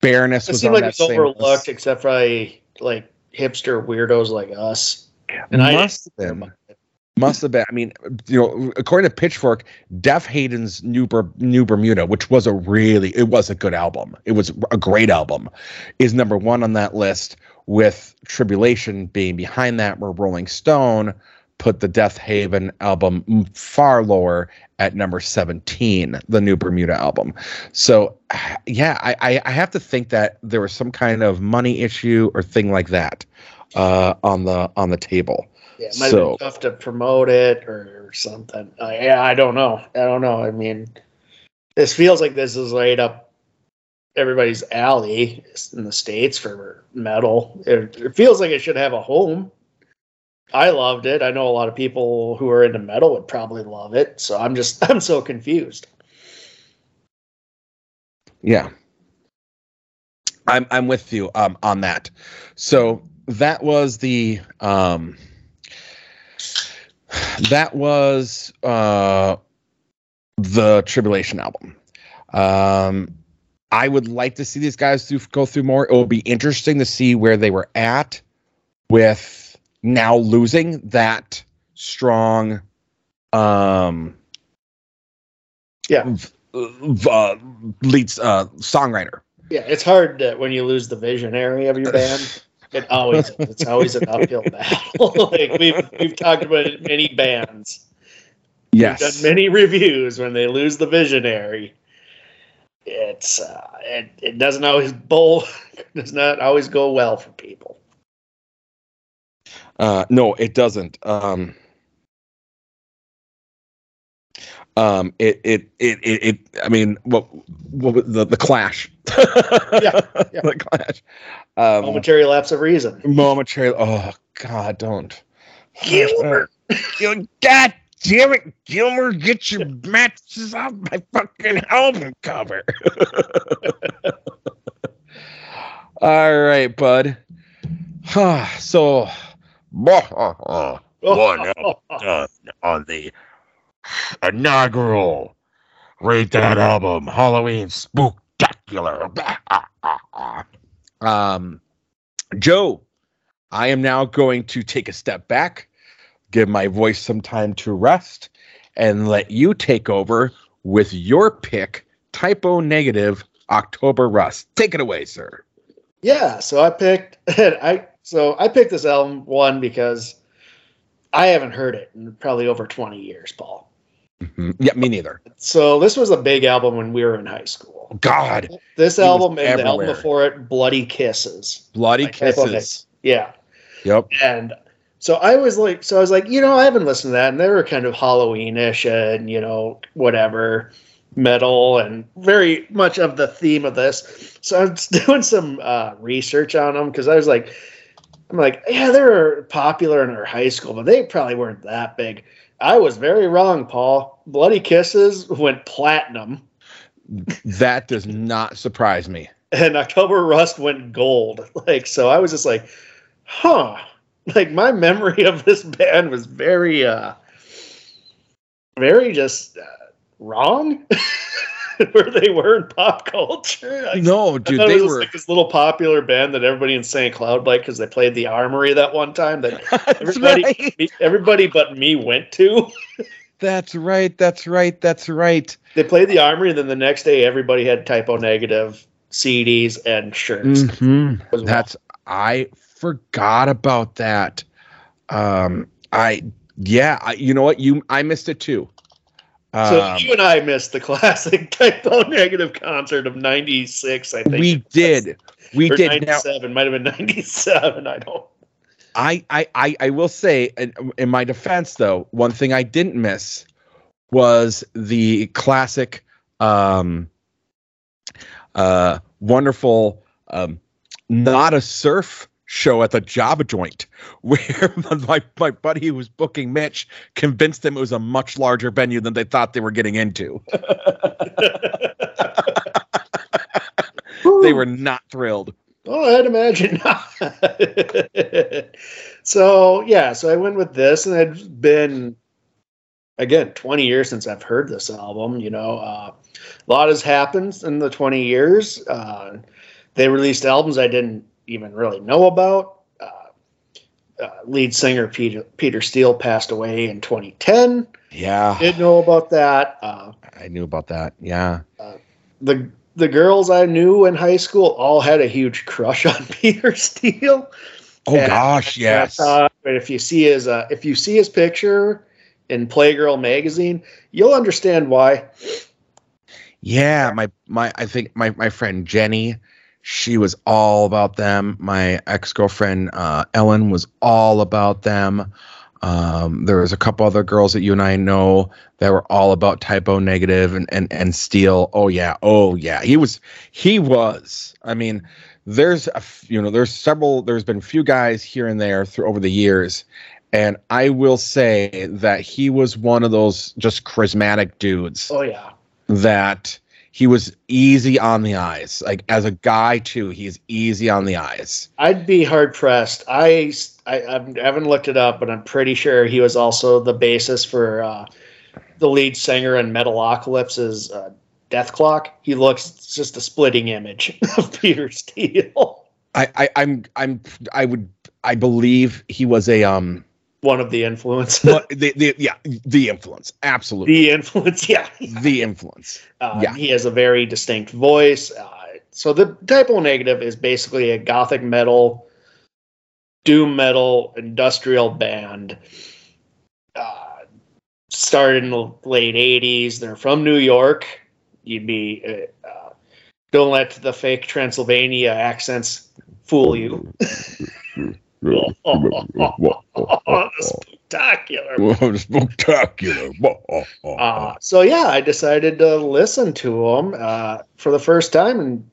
Baroness It seemed like it's overlooked, list. except for I, like hipster weirdos like us. And I Must have been. Must have been. I mean, you know, according to Pitchfork, Deafheaven's New, Ber- New Bermuda, which was a really, it was a good album. It was a great album, is number one on that list. With Tribulation being behind that, where Rolling Stone put the Deafheaven album far lower at number 17, the New Bermuda album. So, yeah, I, I have to think that there was some kind of money issue or thing like that uh, on the on the table. Yeah, it might So- have been tough to promote it or, or something. Uh, yeah, I don't know. I don't know. I mean, this feels like this is right up everybody's alley in the states for metal. It, it feels like it should have a home. I loved it. I know a lot of people who are into metal would probably love it. So I'm just [LAUGHS] I'm so confused. Yeah. I'm I'm with you um on that. So that was the um that was uh the Tribulation album. Um I would like to see these guys do, go through more. It will be interesting to see where they were at with now losing that strong um Yeah. uh, lead uh, songwriter. Yeah, it's hard to, when you lose the visionary of your band. [SIGHS] [LAUGHS] It always it's always an uphill battle. [LAUGHS] like we've we've talked about it many bands. We've Yes. done many reviews when they lose the visionary. It's uh, it, it doesn't always bowl [LAUGHS] does not always go well for people. Uh, no, it doesn't. Um, um, it, it, it, it, it I mean, what, what was the, the clash? [LAUGHS] Yeah, yeah. [LAUGHS] the clash. Um, Momentary lapse of reason. momentary. Oh God, don't. Gilbert. [LAUGHS] You God damn it, Gilmour, get your matches off my fucking album cover. All right, bud. [SIGHS] so, One on the inaugural Rate That Album Halloween Spooktacular. [LAUGHS] um, Joe, I am now going to take a step back, give my voice some time to rest, and let you take over with your pick, Type O Negative October Rust. Take it away, sir. Yeah, so I picked [LAUGHS] I so I picked this album one because I haven't heard it in probably over 20 years, Paul. Mhm. Yeah, me neither. So this was a big album when we were in high school. God, This album and the album everywhere. before it, Bloody Kisses. bloody Typo kisses. Yeah. Yep. And so I was like, so I was like, you know, I haven't listened to that, and they were kind of Halloweenish and you know whatever metal and very much of the theme of this. So I was [LAUGHS] doing some uh, research on them because I was like, I'm like, yeah, they were popular in our high school, but they probably weren't that big. I was very wrong, Paul. Bloody Kisses went platinum, That does not surprise me. and October Rust went gold. [LAUGHS] Like, so I was just like, huh. Like my memory of this band was very, uh, very just uh, wrong. [LAUGHS] Where they were in pop culture. I, No, dude, it they were. like this little popular band that everybody in St. Cloud liked because they played the Armory that one time that [LAUGHS] everybody- right. everybody but me went to. That's right. That's right. That's right. They played the Armory, and then the next day everybody had Type O Negative CDs and shirts. Mhm. well. That's I forgot about that. Um, I yeah, I, you know what? You I missed it too. So Um, you and I missed the [LAUGHS] classic Type O Negative concert of '96. I think we did. We or did. Now '97. Might have been '97. I don't. I, I, I, I will say, in, in my defense, though, one thing I didn't miss was the classic um, uh, wonderful, um, not a surf show at the Java joint [LAUGHS] where my, my buddy who was booking Mitch convinced him it was a much larger venue than they thought they were getting into. [LAUGHS] [LAUGHS] they were not thrilled. Oh, I'd imagine [LAUGHS] not. so yeah, so I went with this, and it's been again 20 years since I've heard this album. You know, uh, a lot has happened in the 20 years. Uh, they released albums I didn't even really know about. Uh, uh, lead singer Peter Peter Steele passed away in 2010. Yeah, didn't know about that. Uh, I knew about that. Yeah. the the girls I knew in high school all had a huge crush on [LAUGHS] Peter Steele. Oh Yeah. gosh, yes. But if you see his uh, if you see his picture in Playgirl magazine, you'll understand why. Yeah, my my I think my my friend Jenny, she was all about them. My ex girlfriend uh, Ellen was all about them. Um, there was a couple other girls that you and I know that were all about Type O Negative and and and Steele. Oh yeah, oh yeah. He was he was. I mean, there's a you know there's several. There's been a few guys here and there through over the years. And I will say that he was one of those just charismatic dudes Oh yeah, that he was easy on the eyes. Like as a guy too, he's easy on the eyes. I'd be hard pressed. I, I I haven't looked it up, but I'm pretty sure he was also the basis for uh, the lead singer in Metalocalypse's uh, Dethklok. He looks just a splitting image [LAUGHS] of Peter Steele. I, I I'm I'm I would I believe he was a um One of the influences. the, the yeah the influence absolutely the influence, [LAUGHS] yeah. the influence Uh, Yeah. He has a very distinct voice. Uh, so the Type typo negative is basically a gothic metal, doom metal, industrial band. Uh, started in the late '80s. They're from New York. You'd be uh, uh, don't let the fake Transylvania accents fool you. [LAUGHS] Spectacular. [LAUGHS] spectacular [LAUGHS] Uh, so yeah, I decided to listen to them uh, for the first time in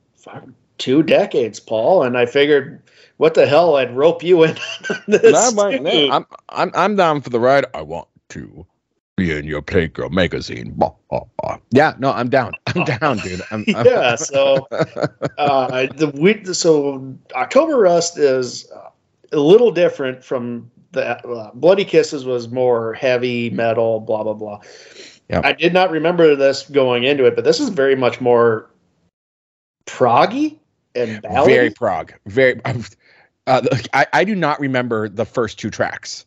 two decades, Paul. And I figured, what the hell, I'd rope you in [LAUGHS] on this. I'm, I'm. I'm I'm I'm down for the ride. I want to be in your Playgirl magazine. Yeah, no, I'm down. I'm down, dude. I'm, I'm- yeah. So uh, the week, so October Rust is uh, a little different from the uh, Bloody Kisses was more heavy metal, blah blah blah. Yep. I did not remember this going into it, but this is very much more proggy and ballady. very prog very [LAUGHS] uh, I, I do not remember the first two tracks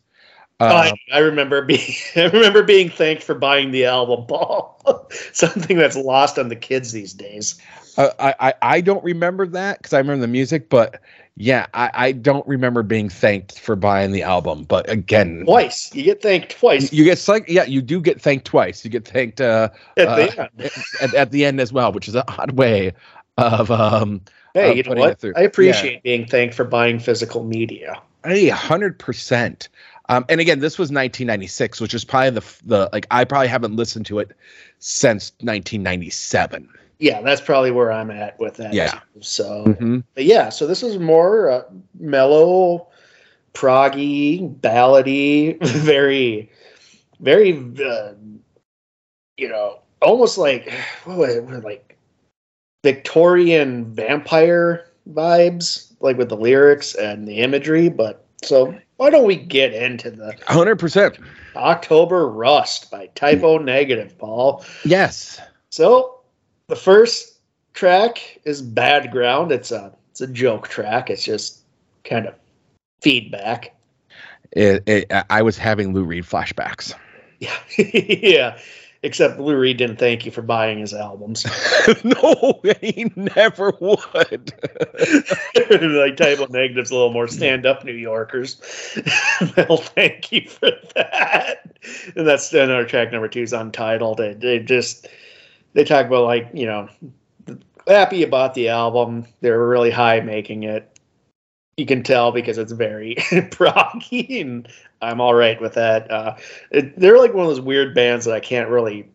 uh, I, I remember being [LAUGHS] I remember being thanked for buying the album, Paul. [LAUGHS] Something that's lost on the kids these days. uh, I, I i don't remember that because i remember the music but yeah I, I don't remember being thanked for buying the album but again Twice. You get thanked twice you get like yeah you do get thanked twice you get thanked uh, [LAUGHS] at uh, the end. at, at the end as well which is an odd way of um Hey, uh, you know what? through. I appreciate being thanked for buying physical media. A hundred percent. Um, and again, this was 1996, which is probably the the like I probably haven't listened to it since 1997. Yeah, that's probably where I'm at with that. Yeah. too. So, Mm-hmm. but yeah, so this is more uh, mellow, proggy, ballady, [LAUGHS] very, very, uh, you know, almost like what was it, like Victorian vampire vibes, like with the lyrics and the imagery. But so why don't we get into the 100 percent. October Rust by Type O Negative, Paul? Yes. So the first track is Bad Ground. It's a it's a joke track. It's just kind of feedback. It, it, I was having Lou Reed flashbacks. [LAUGHS] Yeah, [LAUGHS] yeah. Except Lou Reed didn't thank you for buying his albums. [LAUGHS] no, he never would. like Type O Negative's a little more stand up New Yorkers. They'll thank you for that. And that's another track number two is untitled. They, they just they talk about like, you know, happy about the album. They're really high making it. You can tell because it's very [LAUGHS] proggy, and I'm all right with that. Uh, it, they're like one of those weird bands that I can't really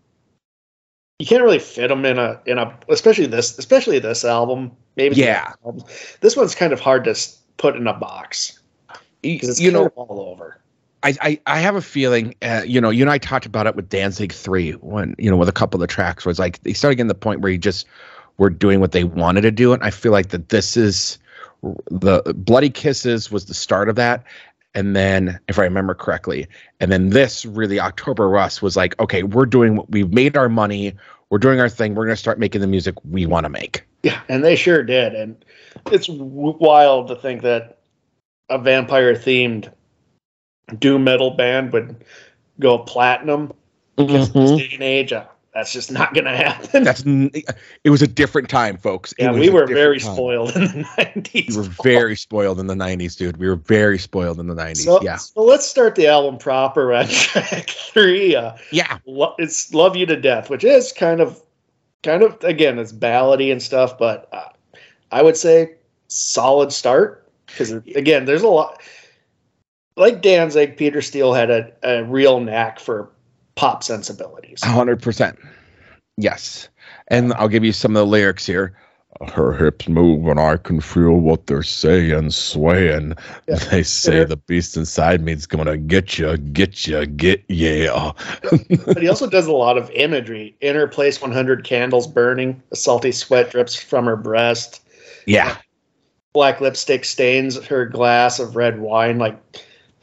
you can't really fit them in a in a especially this especially this album maybe Yeah. album. this one's kind of hard to put in a box because it's you know, all over. I, I, I have a feeling, uh, you know, you and I talked about it with Danzig 3 when, you know, with a couple of the tracks where it's like they started getting the point where you just were doing what they wanted to do. And I feel like that this is the Bloody Kisses was the start of that. And then, if I remember correctly, and then this really October Rust was like, okay, we're doing what we've made our money, we're doing our thing, we're going to start making the music we want to make. Yeah, and they sure did. And it's wild to think that a vampire themed doom metal band would go platinum. Because in this day and age, uh, that's just not going to happen. That's n- it was a different time, folks. It yeah, we were very time. spoiled in the [LAUGHS] nineties. We were very spoiled in the 90s, dude. We were very spoiled in the 90s. So, yeah. so let's start the album proper on [LAUGHS] track three. Uh, Yeah. lo- it's "Love You to Death," which is kind of, kind of again, it's ballady and stuff, but uh, I would say solid start because again, there's a lot. Like Danzig, Peter Steele had a, a real knack for pop sensibilities. hundred percent. Yes. And I'll give you some of the lyrics here. Her hips move and I can feel what they're saying, swaying. Yeah. [LAUGHS] They say Yeah. the beast inside me is gonna get you, get you, get yeah. But he also [LAUGHS] does a lot of imagery. In her place, 100 candles burning. A salty sweat drips from her breast. Yeah. Black lipstick stains her glass of red wine. Like,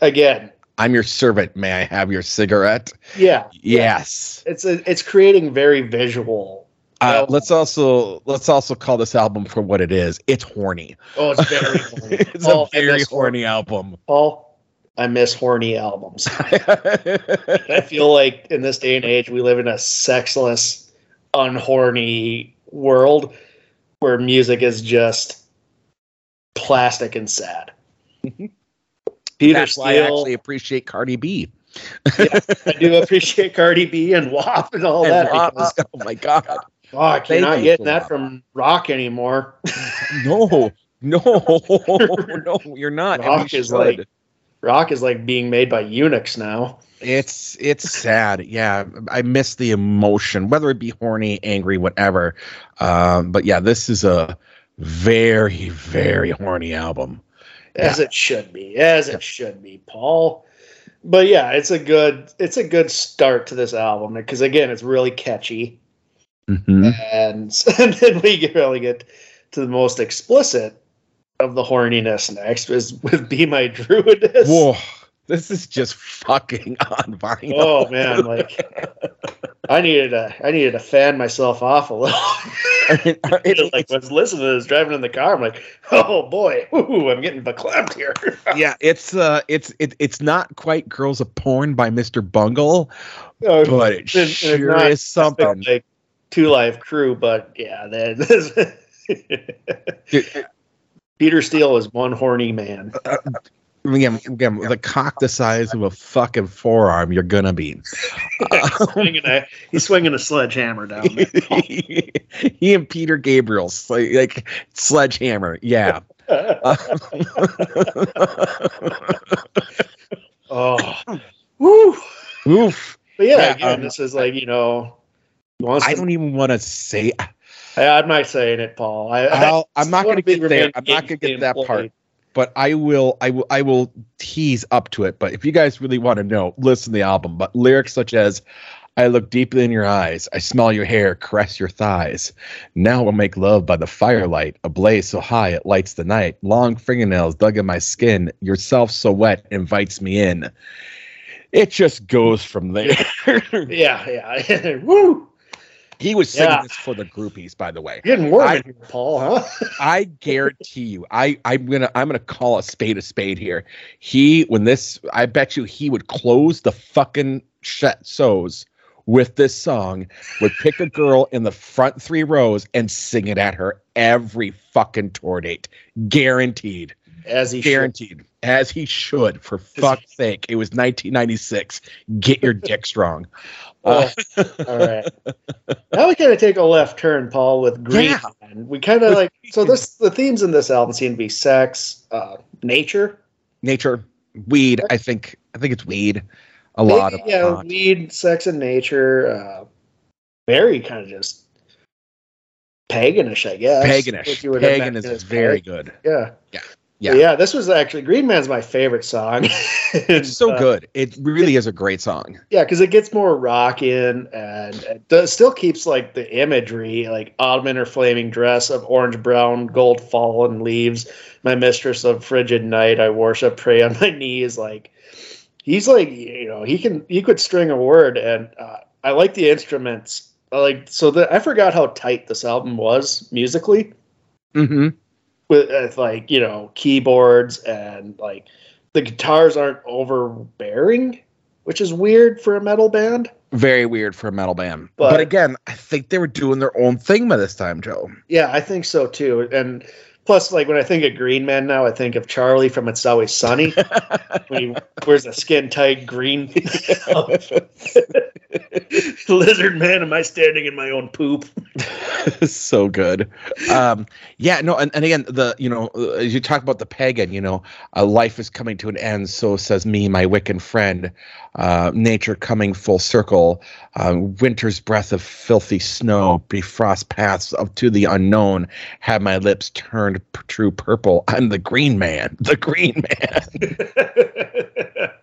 again, I'm your servant. May I have your cigarette? yeah, Yes. it's a, it's creating very visual. Uh, let's also let's also call this album for what it is. It's horny. Oh, it's very horny. [LAUGHS] it's Oh, a very horny album. Paul, I miss horny albums. [LAUGHS] I feel like in this day and age, we live in a sexless, unhorny world where music is just plastic and sad. [LAUGHS] Peter That's why I actually appreciate Cardi B. I do appreciate Cardi B and WAP and all And that. Because, oh my god. fuck, Thank you're not getting that WAP. from rock anymore. No, no, [LAUGHS] no, you're not. Rock is like- rock is like being made by eunuchs now. it's it's sad. Yeah, I miss the emotion, whether it be horny, angry, whatever. Um, but yeah, this is a very, very horny album. As it should be as it should be paul. But yeah it's a good it's a good start to this album because again it's really catchy. Mhm. and, [LAUGHS] and then we really get to the most explicit of the horniness next is with be my druidess. Whoa, this is just fucking [LAUGHS] on vinyl. oh man like i needed to i needed to fan myself off a little It- [LAUGHS] it- like was listening to this driving in the car i'm like oh boy ooh, i'm getting verklempt here [LAUGHS] yeah, it's uh, it's it, it's not quite "Girls of Porn" by Mr. Bungle, Oh, but it it's sure not- is something. like two live crew, but yeah, that Peter Steele is one horny man. Again, again, with a cock the size of a fucking forearm, you're gonna be. [LAUGHS] swinging a, he's swinging a sledgehammer down there. [LAUGHS] he and Peter Gabriel, like, like sledgehammer. Yeah. [LAUGHS] oh, woo. Oof. But yeah, Yeah, again, um, this is like you know. I don't even want to say. I, I'm not saying it, Paul. I, I'm not going to get there. I'm not going to get that part. But I will. I will. I will tease up to it. But if you guys really want to know, listen to the album. But lyrics such as. I look deeply in your eyes. I smell your hair, caress your thighs. Now we'll make love by the firelight, a blaze so high it lights the night. Long fingernails dug in my skin. Yourself so wet invites me in. It just goes from there. [LAUGHS] Yeah, yeah. [LAUGHS] Woo! He was singing Yeah. this for the groupies, by the way. Getting warm I- in here, Paul, huh? [LAUGHS] I guarantee you, I I'm gonna I'm gonna call a spade a spade here. He when this, I bet you he would close the fucking shut shows with this song. Would pick a girl in the front three rows and sing it at her every fucking tour date, guaranteed, As he should. guaranteed, as he should. For fuck's sake, it was 1996. Get your dick strong. Uh, all right. Now we kind of take a left turn, Paul, with Green. Yeah. We kind of like so this the themes in this album seem to be sex, uh, nature, nature, weed. I think I think it's weed. A lot of yeah, uh, weed, sex, and nature. Uh, very kind of just paganish, I guess. Paganish. Pagan is very good. Yeah. Yeah. Yeah. Yeah. Yeah. This was actually Green Man's my favorite song. [LAUGHS] It's so Uh, good. It really is a great song. Yeah, because it gets more rockin' and it does, still keeps like the imagery, like autumn or flaming dress of orange brown, gold fallen leaves. My mistress of frigid night, I worship, pray on my [LAUGHS] knees. Like he's like, you know, he can he could string a word, and uh, I like the instruments. I like so that I forgot how tight this album was musically Mm-hmm. With, with like you know keyboards and like the guitars aren't overbearing, which is weird for a metal band. Very weird for a metal band. But, But- again, I think they were doing their own thing by this time, Joe. Yeah, I think so too. And plus, like when I think of Green Man now, I think of Charlie from It's Always Sunny [LAUGHS] when he wears a skin tight green [LAUGHS] lizard man. Am I standing in my own poop? [LAUGHS] so good. Um, yeah, no, and, and again, the you know, uh, as you talk about the pagan, you know, uh, life is coming to an end. So says me, my Wiccan friend. Uh, nature coming full circle. Uh, winter's breath of filthy snow, befrost paths up to the unknown. Have my lips turned p- true purple. I'm the Green Man. The Green Man.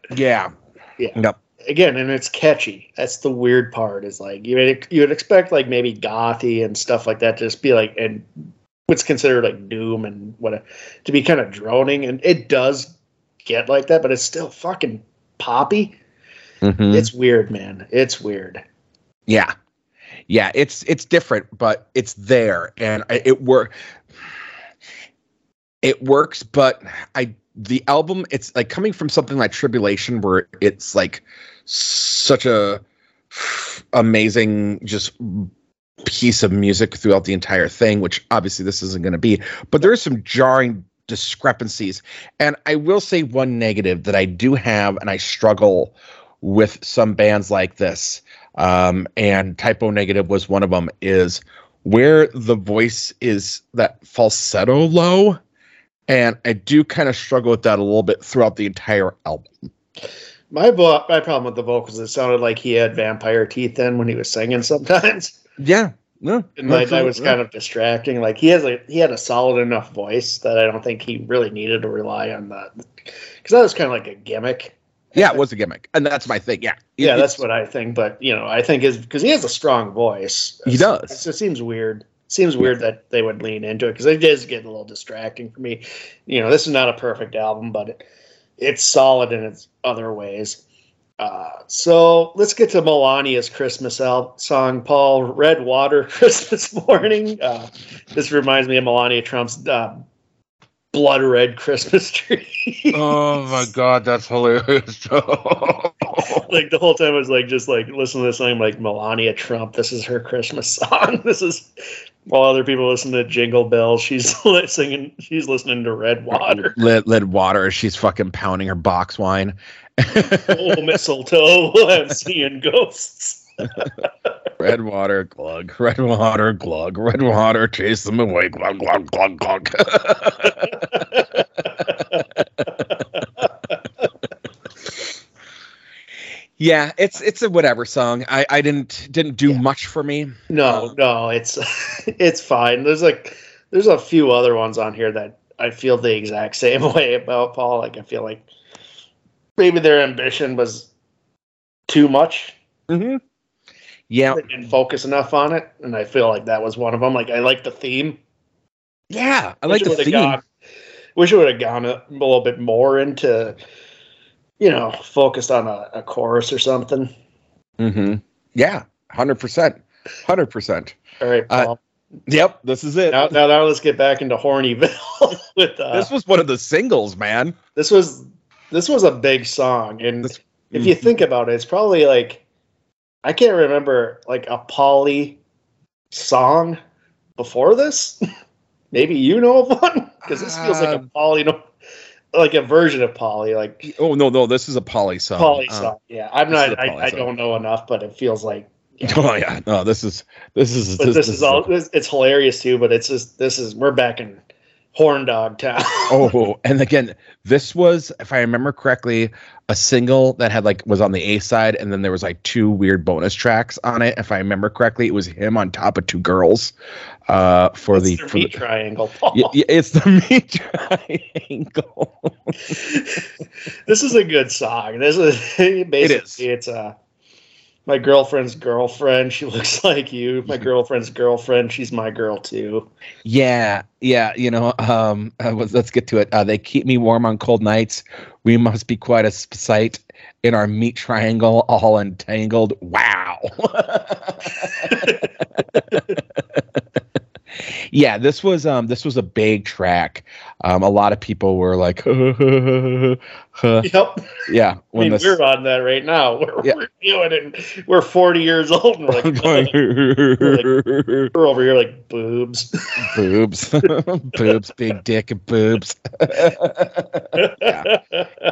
[LAUGHS] yeah. Yeah. Yep. Again, and it's catchy. That's the weird part. Is like you would, you would expect like maybe gothy and stuff like that to just be like and what's considered like doom and what to be kind of droning, and it does get like that, but it's still fucking poppy. Mhm. It's weird, man. It's weird. Yeah. Yeah, it's it's different, but it's there and it work it works, but I the album it's like coming from something like Tribulation where it's like such a amazing just piece of music throughout the entire thing, which obviously this isn't going to be, but there are some jarring discrepancies. And I will say one negative that I do have and I struggle with some bands like this. Um, and Type O Negative was one of them is where the voice is that falsetto low. And i do kind of struggle with that a little bit throughout the entire album. My vo- my problem with the vocals, it sounded like he had vampire teeth in when he was singing sometimes, [LAUGHS] yeah no, and like that was kind of distracting. Like he has a he had a solid enough voice that I don't think he really needed to rely on that. Because that was kind of like a gimmick. Yeah it was a gimmick and that's my thing yeah Yeah, that's what I think. But you know, I think is because he has a strong voice. He does. It's- It seems weird. Seems weird that they would lean into it because it is getting a little distracting for me. You know, this is not a perfect album, but it, it's solid in its other ways. Uh, so let's get to Melania's Christmas al- song, Paul. Red Water, [LAUGHS] Christmas Morning. Uh, this reminds me of Melania Trump's uh, blood red Christmas [LAUGHS] tree. Oh my god that's hilarious [LAUGHS] like the whole time I was like just like listen to this song like Melania Trump. This is her Christmas [LAUGHS] song. This is while other people listen to Jingle Bells, she's [LAUGHS] singing. She's listening to Red Water. lead, lead water she's fucking pounding her box wine oh mistletoe, I'm seeing ghosts. [LAUGHS] red water glug red water glug red water chase them away glug glug glug glug [LAUGHS] yeah it's it's a whatever song i i didn't didn't do Yeah. much for me No, no, it's [LAUGHS] it's fine. There's like there's a few other ones on here that I feel the exact same way about Paul. Like I feel like maybe their ambition was too much mm-hmm. Yeah they didn't focus enough on it, and I feel like that was one of them. Like I like the theme. yeah i like the theme Gone, wish it would have gone a, little bit more into, you know, focused on a, a chorus or something. mm-hmm. yeah 100% 100% All right, Uh, yep this is it now, now, now let's get back into Hornyville [LAUGHS] with uh, this was one of the singles man this was this was a big song, and This- if you think about it, it's probably like I can't remember like a Polly song before this. [LAUGHS] Maybe you know of one [LAUGHS] because this feels like a Um, Polly, like a version of Polly, like oh no no this is a poly song Polly Um, song. Yeah, I'm not. I, Polly I don't know enough, but it feels like. yeah. [LAUGHS] Oh yeah, no, this is this is But this, is all. It's, it's hilarious too. But it's just this is we're back in Horn Dog Town. [LAUGHS] oh, and again, this was, if I remember correctly, a single that had like was on the A side, and then there was like two weird bonus tracks on it. If I remember correctly, it was him on top of two girls. Uh, for It's the, the for meat the triangle. [LAUGHS] Paul. Y- y- it's the meat triangle. [LAUGHS] this is a good song. This is basically is. it's uh my girlfriend's girlfriend. She [LAUGHS] looks like you. My [LAUGHS] girlfriend's girlfriend. She's my girl too. yeah, yeah. You know, um, uh, let's- let's get to it. Uh, they keep me warm on cold nights. We must be quite a sight in our meat triangle, all entangled. Wow. [LAUGHS] yeah, this was um this was a big track. Um, a lot of people were like, [LAUGHS] Yep. yeah. I mean, this, we're on that right now. [LAUGHS] We're, Yeah. we're doing it. We're 40 years old and we're like, [LAUGHS] we're over here like boobs. boobs, boobs, big dick and boobs. yeah.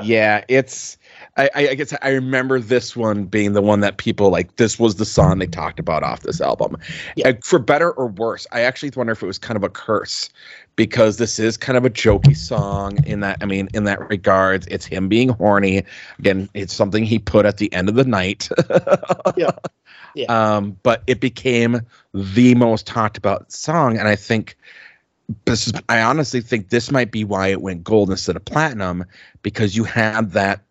yeah, it's. I, I guess I remember this one being the one that people like. This was the song they talked about off this album. Yeah. Uh, for better or worse, I actually wonder if it was kind of a curse because this is kind of a jokey song in that. I mean, in that regard, it's him being horny. Again, it's something he put at the end of the night. [LAUGHS] Yeah. Yeah. Um, but it became the most talked about song, and I think this is. I honestly think this might be why it went gold instead of platinum because you had that.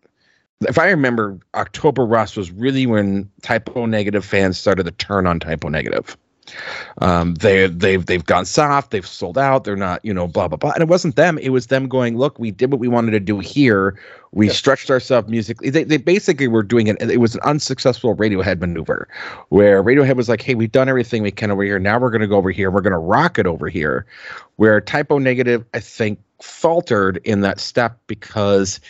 If I remember, October Rust was really when Type O Negative fans started to turn on Type O Negative. Um, they they've they've gone soft, they've sold out, they're not you know blah blah blah, and it wasn't them. It was them going, look, we did what we wanted to do here. We Yeah. stretched ourselves musically. They they basically were doing it. It was an unsuccessful Radiohead maneuver, where Radiohead was like, hey, we've done everything we can over here. Now we're going to go over here. We're going to rock it over here. Where Type O Negative, I think, faltered in that step because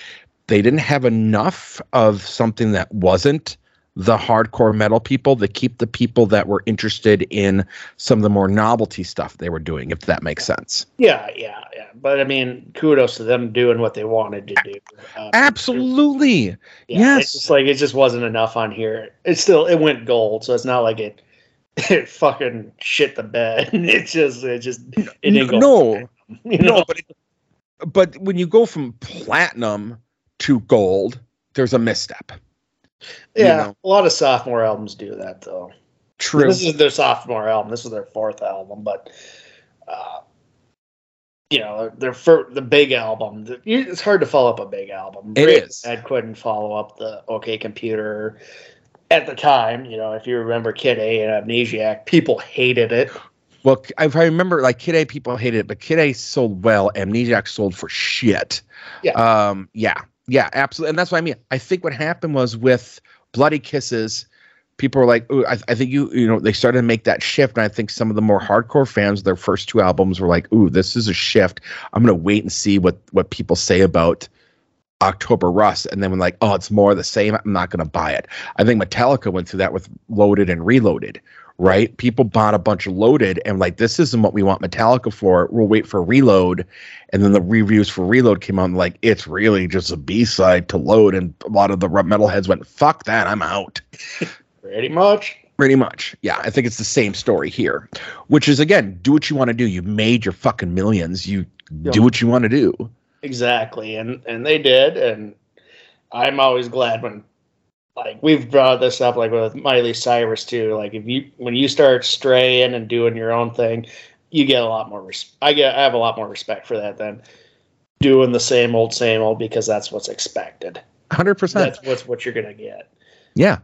they didn't have enough of something that wasn't the hardcore metal people to keep the people that were interested in some of the more novelty stuff they were doing, if that makes sense. yeah, yeah, yeah. But I mean, kudos to them doing what they wanted to do. Um, Absolutely. Yeah, Yes. It's just like it just wasn't enough on here. It still it went gold, so it's not like it [LAUGHS] it fucking shit the bed. [LAUGHS] It just it just it didn't go no, [LAUGHS] you know? no, but it, but when you go from platinum to gold, there's a misstep. you yeah, know. a lot of sophomore albums do that though. True. This is their sophomore album. This is their fourth album, but uh, you know, their fir- the big album. the- It's hard to follow up a big album. It Radiohead is. couldn't follow up the OK Computer at the time. You know, if you remember Kid A and Amnesiac, people hated it. Well, if I remember, like Kid A, people hated it, but Kid A sold well. Amnesiac sold for shit. Yeah. Um. Yeah. Yeah. Absolutely. And that's what I mean. I think what happened was with Bloody Kisses, people were like, "Ooh, I, I think you, you know, they started to make that shift." And I think some of the more hardcore fans, their first two albums, were like, "Ooh, this is a shift. I'm gonna wait and see what what people say about." October Rust, and then when like, oh, it's more the same, I'm not gonna buy it. I think Metallica went through that with Loaded and Reloaded, right? People bought a bunch of Loaded and like, this isn't what we want Metallica for. We'll wait for Reload, and then the reviews for Reload came out and like, it's really just a B side to Load, and a lot of the metalheads went, fuck that, I'm out. [LAUGHS] Pretty much. Pretty much. Yeah, I think it's the same story here, which is again, do what you want to do. You made your fucking millions. You do what you want to do. Exactly, and and they did, and I'm always glad when, like, we've brought this up, like with Miley Cyrus too. Like, if you when you start straying and doing your own thing, you get a lot more. Res- I get I have a lot more respect for that than doing the same old same old because that's what's expected. 100%. That's what's what you're gonna get. Yeah.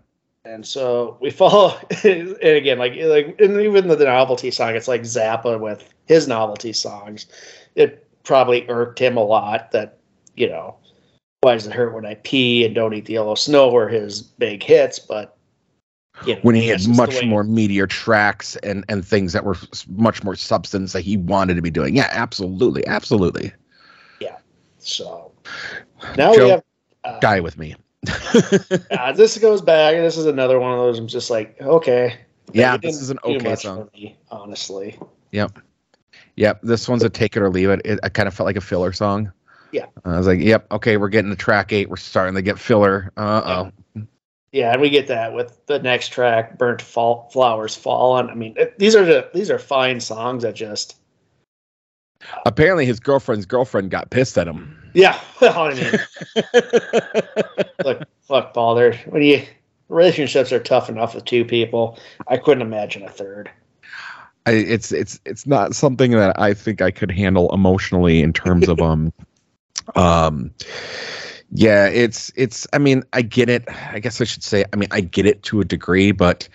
And so we follow, [LAUGHS] and again, like like, and even the novelty song, it's like Zappa with his novelty songs. It probably irked him a lot that you know why does it hurt when I pee and don't eat the yellow snow were his big hits, but you know, when he had that's just the much more meteor tracks and and things that were much more substance that he wanted to be doing. Yeah, absolutely, absolutely. Yeah. So now Joe, we have. Uh, Die with me. [LAUGHS] uh, this goes back. This is another one of those. I'm just like, okay. Yeah, this is an okay song. me, honestly. Yep. Yep, this one's a take it or leave it. it I kind of felt like a filler song. Yeah. I was like, yep, okay, we're getting to track eight. We're starting to get filler. Uh oh. Yeah, and we get that with the next track, "Burnt Fall, Flowers Fallen." I mean, it, these are the, these are fine songs that just Apparently, his girlfriend's girlfriend got pissed at him. Yeah, [LAUGHS] well, I mean, [LAUGHS] look, fuck, Paul. There, when you relationships are tough enough with two people, I couldn't imagine a third. I, it's it's it's not something that I think I could handle emotionally in terms of um um yeah it's it's I mean I get it. I guess I should say I mean I get it to a degree but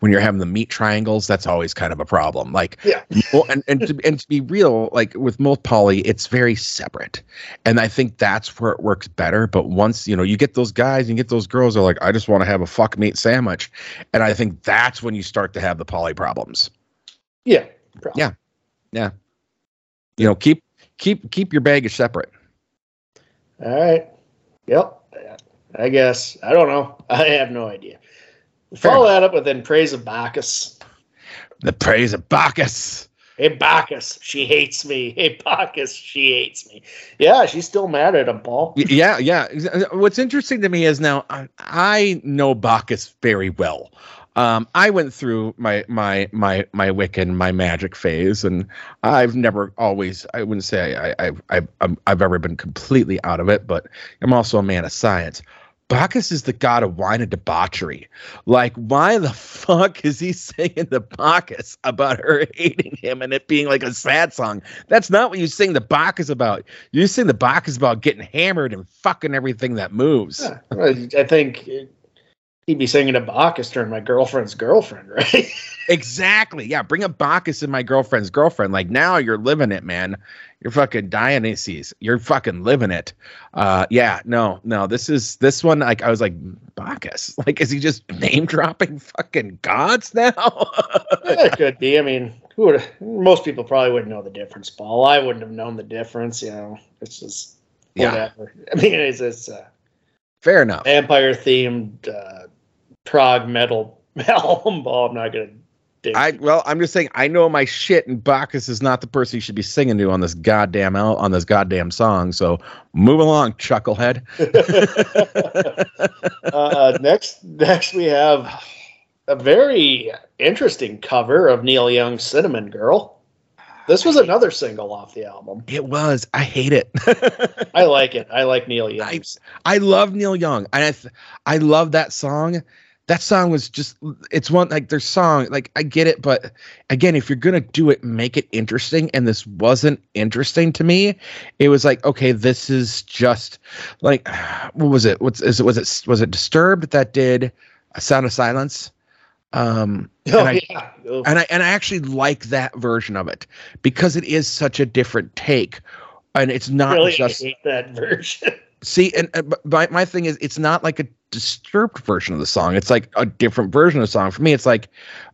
when you're having the meat triangles that's always kind of a problem. Like Yeah. well, and and to, and to be real like with most poly it's very separate. And I think that's where it works better. But once you know you get those guys and you get those girls are like I just want to have a fuck meat sandwich. And I think that's when you start to have the poly problems. Yeah, probably. Yeah. you know keep keep keep your baggage separate All right. Yep. I guess. I don't know. [LAUGHS] I have no idea. Follow that up with in praise of Bacchus. the praise of bacchus Hey Bacchus, she hates me. Hey Bacchus, she hates me. Yeah, she's still mad at him, Paul. Yeah yeah what's interesting to me is now i, I know bacchus very well um, I went through my my my my Wiccan my magic phase, and I've never always I wouldn't say I I I've I'm- I've ever been completely out of it, but I'm also a man of science. Bacchus is the god of wine and debauchery. Like, why the fuck is he [LAUGHS] singing the Bacchus about her [LAUGHS] hating him and it being like a sad song? That's not what you sing the Bacchus about. You sing the Bacchus about getting hammered and fucking everything that moves. Yeah, I I think he'd be singing to Bacchus during my girlfriend's girlfriend, [LAUGHS] right? Exactly. Yeah. Bring up Bacchus and my girlfriend's girlfriend. Like now you're living it, man. You're fucking Dionysus. You're fucking living it. Uh yeah, no, no. This is this one, like I was like, Bacchus. [LAUGHS] Like, is he just name dropping fucking gods now? [LAUGHS] yeah, it could be. I mean, who would? Most people probably wouldn't know the difference, Paul. I wouldn't have known the difference. You know, it's just yeah. I mean, it's it's a fair enough. vampire themed uh, prog metal [LAUGHS] album. Paul, I'm not gonna. Dig. I well, I'm just saying I know my shit, and Bacchus is not the person you should be singing to on this goddamn al- on this goddamn song. So move along, chucklehead. [LAUGHS] [LAUGHS] uh, next, next we have a very interesting cover of Neil Young's "Cinnamon Girl." This was another single off the album. It was. I hate it. I like it. I like Neil Young. I love Neil Young. I I love that song. That song was just it's one like their song like I get it but again if you're going to do it make it interesting and this wasn't interesting to me. It was like okay this is just like [SIGHS] what was it? What's is it was it was it Disturbed that did A Sound of Silence? Um Oh, and I yeah. And I and I actually like that version of it because it is such a different take and it's not really just hate that [LAUGHS] version. See, and uh, but my, my thing is, it's not like a disturbed version of the song. It's like a different version of the song. For me, it's like,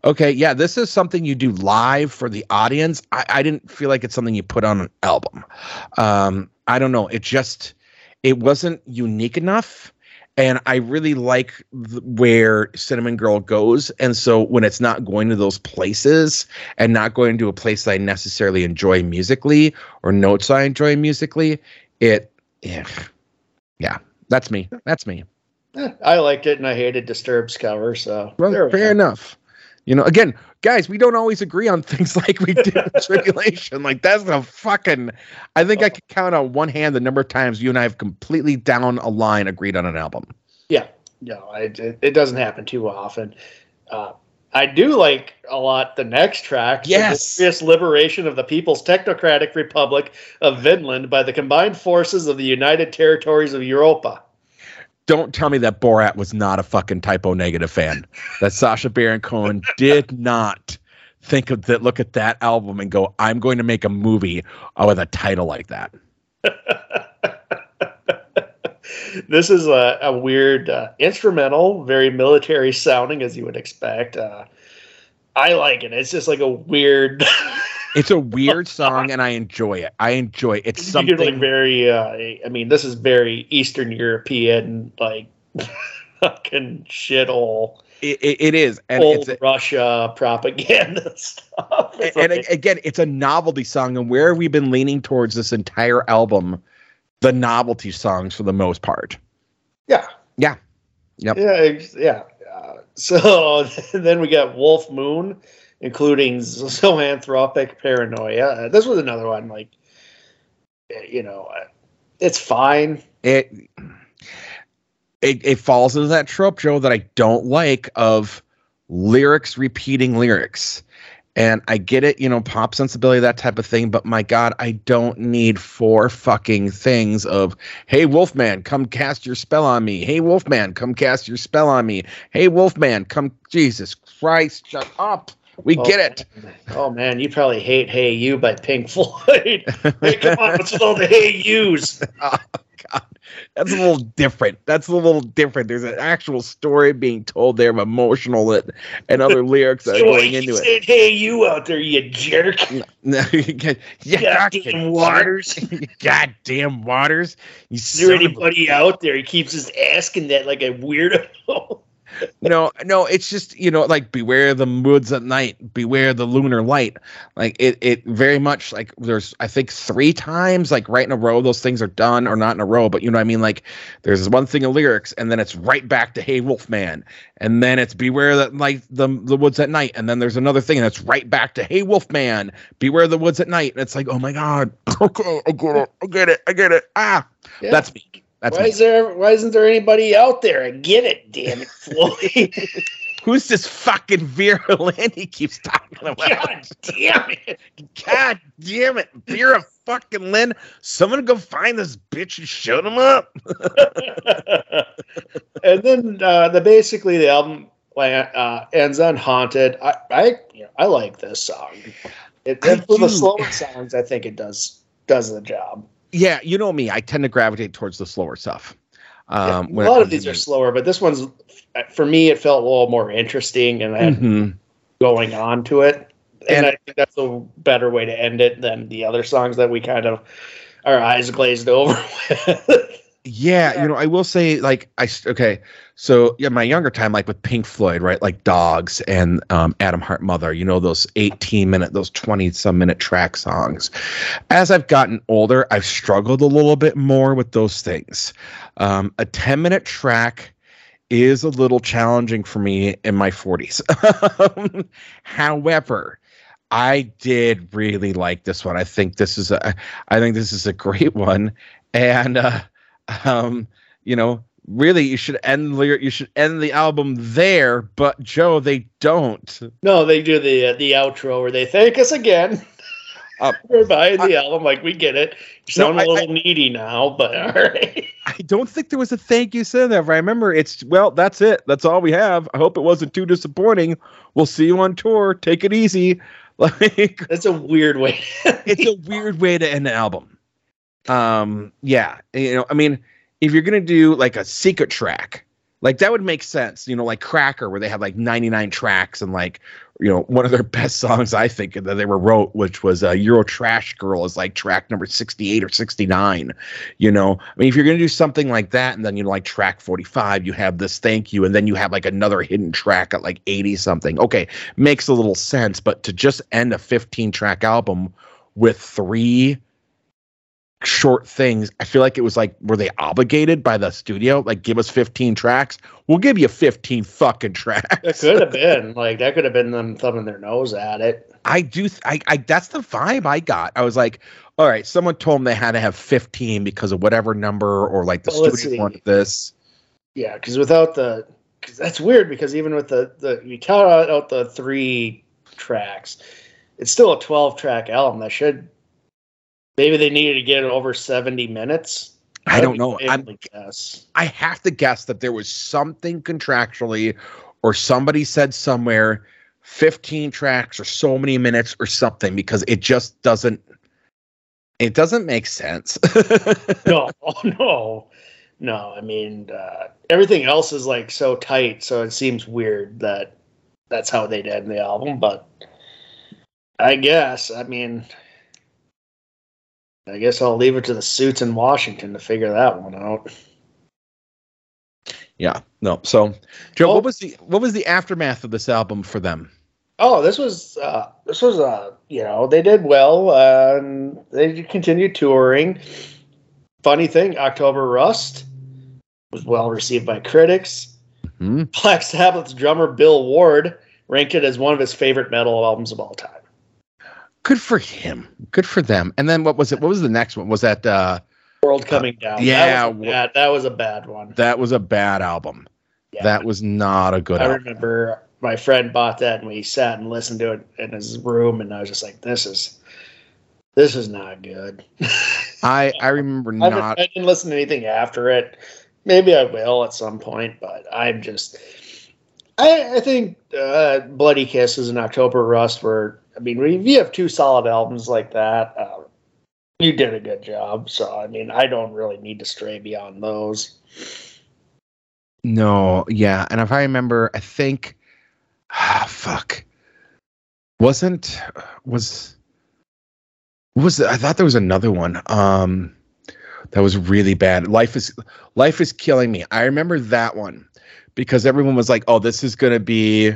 okay, yeah, this is something you do live for the audience. I, I didn't feel like it's something you put on an album. Um, I don't know. It just, it wasn't unique enough. And I really like th- where Cinnamon Girl goes. And so when it's not going to those places and not going to a place that I necessarily enjoy musically or notes I enjoy musically, it, yeah, yeah, that's me. That's me. Eh, I liked it, and I hated Disturbed's cover. So Well, fair go. enough. You know, again, guys, we don't always agree on [LAUGHS] things like we did in Tribulation. Like that's a fucking. I think I could count on one hand the number of times you and I have completely down a line agreed on an album. Yeah, no, I, it, it doesn't happen too often. Uh, I do like a lot the next track. The Yes. Glorious Liberation of the People's Technocratic Republic of Vinland by the combined forces of the United Territories of Europa. Don't tell me that Borat was not a fucking Type O Negative fan. that Sacha Baron Cohen did not think of that. Look at that album and go, "I'm going to make a movie with a title like that." [LAUGHS] this is a, a weird uh, instrumental, very military sounding, as you would expect. Uh, I like it. It's just like a weird, [LAUGHS] It's a weird [LAUGHS] song, and I enjoy it. I enjoy it. It's something. like very. Uh, I mean, this is very Eastern European, like [LAUGHS] fucking shithole, it, it, it is, and old it's Russia propaganda [LAUGHS] stuff. It's and like- again, it's a novelty song, and where have we've been leaning towards this entire album, the novelty songs for the most part. yeah, Yeah. Yep. yeah, yeah. Uh, so then we got Wolf Moon, including [LAUGHS] zoanthropic paranoia. Uh, this was another one like you know, uh, it's fine. it it it falls into that trope, Joe, that I don't like of lyrics repeating lyrics. And I get it, you know, pop sensibility, that type of thing. But my God, I don't need four fucking things of, hey, Wolfman, come cast your spell on me. Hey, Wolfman, come cast your spell on me. Hey, Wolfman, come. Jesus Christ, shut up. We Oh, get it. Oh man, you probably hate "Hey You" by Pink Floyd. [LAUGHS] hey, come on, what's with all the "Hey Yous"? [LAUGHS] Oh God, that's a little different. That's a little different. There's an actual story being told there of emotional and, and other [LAUGHS] lyrics that are So going into it. "Hey You" out there, you jerk? No, you get- yeah, Goddamn Waters. Goddamn waters. You Is there of a- anybody out there? He keeps just asking that like a weirdo. No, no, it's just you know, like beware the woods at night, beware the lunar light. Like it, it very much like there's I think three times like right in a row those things are done or not in a row, but you know what I mean. Like there's one thing of lyrics, and then it's right back to Hey Wolfman, and then it's beware that like the the woods at night, and then there's another thing, and it's right back to Hey Wolfman, beware the woods at night, and it's like oh my god, okay, [LAUGHS] I get it, I get it, I get it. Ah, Yeah. that's me. That's why me. is there? Why isn't there anybody out there? I get it, damn it, Floyd. [LAUGHS] Who's this fucking Vera Lynn he keeps talking about? God damn it. God damn it, Vera fucking Lynn. Someone go find this bitch and shut him up. [LAUGHS] and then uh, the basically the album uh, ends on "Haunted." I I, you know, I like this song. It, I and for the do. slower songs, I think it does does the job. Yeah, you know me. I tend to gravitate towards the slower stuff. Yeah, Um, a when it lot of these are slower, but this one's for me. It felt a little more interesting and Mhm. going on to it. And, And- I think that's a better way to end it than the other songs that we kind of our eyes glazed over [LAUGHS] with. Yeah, you know, I will say, like, I okay, so yeah, my younger time, like with Pink Floyd, right, like Dogs and um, Atom Heart Mother, you know, those eighteen minute, those twenty some minute track songs. As I've gotten older, I've struggled a little bit more with those things. Um, a ten minute track is a little challenging for me in my forties. [LAUGHS] However. I did really like this one. I think this is a I think this is a great one. And uh um, you know, really you should end the you should end the album there, but Joe, they don't. no, they do the uh, the outro where they thank us again. Uh, [LAUGHS] We're buying the album, like we get it. You No, sound I- a little needy now, but all right. [LAUGHS] I don't think there was a thank you said there. I remember, it's well, that's it. That's all we have. I hope it wasn't too disappointing. We'll see you on tour. Take it easy. [LAUGHS] Like That's a weird way. it's a weird way to end an album. Um, yeah, you know, I mean, if you're gonna do like a secret track, like that would make sense. You know, like Cracker, where they have like 99 tracks and like, you know, one of their [LAUGHS] best songs I think that they were wrote, which was uh, Eurotrash Girl, is like track number 68 or 69. You know, I mean, if you're gonna do something like that, and then you know, like track 45, you have this thank you, and then you have like another hidden track at like 80 something. Okay, makes a little sense, but to just end a 15 track album with three short things, I feel like it was like, were they obligated by the studio? Like, give us 15 tracks. We'll give you 15 fucking tracks. That could have [LAUGHS] been like that could have been them thumbing their nose at it. I do. Th- I, I, that's the vibe I got. I was like, all right, someone told them they had to have 15 because of whatever number or like the Well, studio wanted this. Yeah, because without the, cause that's weird. Because even with the the you count out, the three tracks, it's still a twelve track album. That should maybe they needed to get it over seventy minutes. I don't know. I I'm, guess. I have to guess that there was something contractually or somebody said somewhere 15 tracks or so many minutes or something because it just doesn't it doesn't make sense. [LAUGHS] no, oh, [LAUGHS] no, no. I mean, uh, everything else is like so tight, so it seems weird that that's how they'd end the album. But I guess, I mean, I guess I'll leave it to the suits in Washington to figure that one out. yeah. No. So, Joe, Oh. what was the what was the aftermath of this album for them? Oh, this was uh, this was uh, you know they did well. Uh, and they continued touring. Funny thing, October Rust was well received by critics. Hmm? Black Sabbath's drummer Bill Ward ranked it as one of his favorite metal albums of all time. Good for him. Good for them. And then what was it? What was the next one? Was that uh World coming down. yeah, that was, a bad, that was a bad one. that was a bad album. Yeah. That was not a good I album. remember my friend bought that and we sat and listened to it in his room, and I was just like, "This is, this is not good." [LAUGHS] I I remember I, not I didn't listen to anything after it. Maybe I will at some point, but I'm just. I, I think uh, Bloody Kisses and October Rust were. I mean, if you have two solid albums like that, uh, you did a good job. So, I mean, I don't really need to stray beyond those. No, yeah, and if I remember, I think, ah, fuck, wasn't was was I thought there was another one um that was really bad. Life is life is killing me. I remember that one because everyone was like, "Oh, this is gonna be."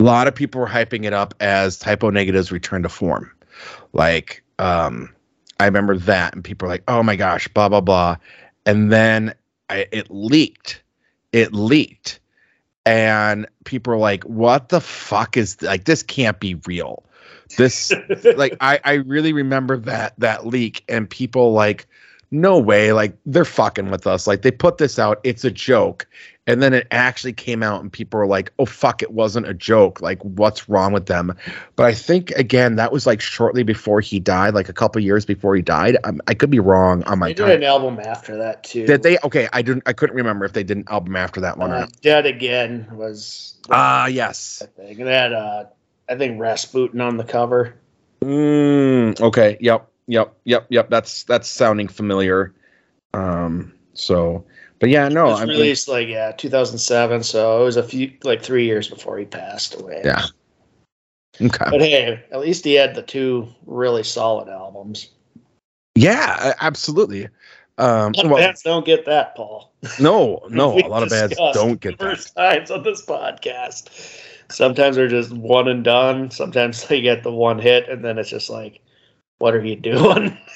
A lot of people were hyping it up as Type O Negative's return to form. Like, um, I remember that, and people were like, "Oh my gosh, blah blah blah," and then I, it leaked. It leaked. And people were like what the fuck is like this can't be real. This [LAUGHS] like I, I really remember that that leak and people like no way like they're fucking with us like they put this out it's a joke and then it actually came out and people were like oh fuck it wasn't a joke like what's wrong with them but i think again that was like shortly before he died like a couple years before he died I'm, i could be wrong on my They did time an album after that too. did they okay i didn't i couldn't remember if they did an album after that one or Uh, not Dead Again was. ah yes I think. Had, uh, I think, Rasputin on the cover. Mm, okay. Yep. Yep. Yep. Yep. That's that's sounding familiar. Um. So, but yeah, no. it was I mean, released like yeah, 2007. So it was a few like three years before he passed away. Yeah. okay. But hey, at least he had the two really solid albums. Yeah. Absolutely. Um. A lot of Well, bands don't get that, Paul. no, [LAUGHS] no. A lot of bands don't get that. times on this podcast. Sometimes they're just one and done. Sometimes [LAUGHS] they get the one hit, and then it's just like, what are you doing? [LAUGHS]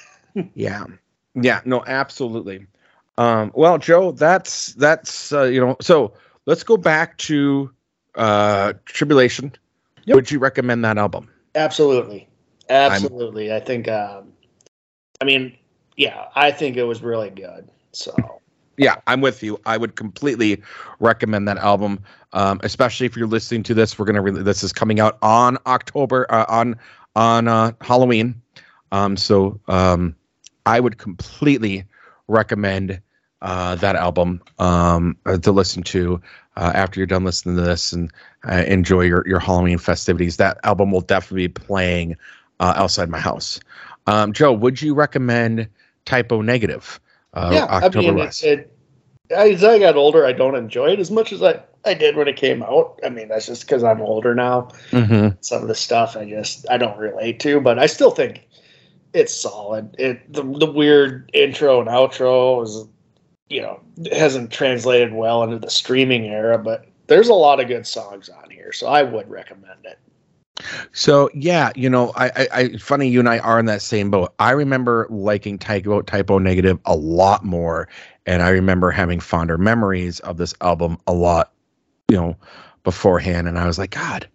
Yeah. Yeah. No. Absolutely. Um. Well, Joe, that's that's uh, you know. So let's go back to uh Tribulation. Yep. Would you recommend that album? Absolutely, absolutely. I think. Um, I mean, yeah, I think it was really good. So yeah, I'm with you. I would completely recommend that album, um, especially if you're listening to this. We're gonna re- this is coming out on October uh, on on uh, Halloween, um, so um, I would completely recommend uh, that album um, uh, to listen to uh, after you're done listening to this and uh, enjoy your your Halloween festivities. That album will definitely be playing uh, outside my house. Um, Joe, would you recommend Type O Negative? Uh, yeah, October I mean, Rust? it, it, as I got older, I don't enjoy it as much as I, I did when it came out. I mean, that's just because I'm older now. Mm-hmm. Some of the stuff I just I don't relate to, but I still think it's solid. It the, the weird intro and outro is, you know, hasn't translated well into the streaming era, but there's a lot of good songs on here, so I would recommend it. So yeah, you know, I, I, I, funny you and I are in that same boat. I remember liking Type O Type O Negative a lot more, and I remember having fonder memories of this album a lot, you know, beforehand. And I was like, God,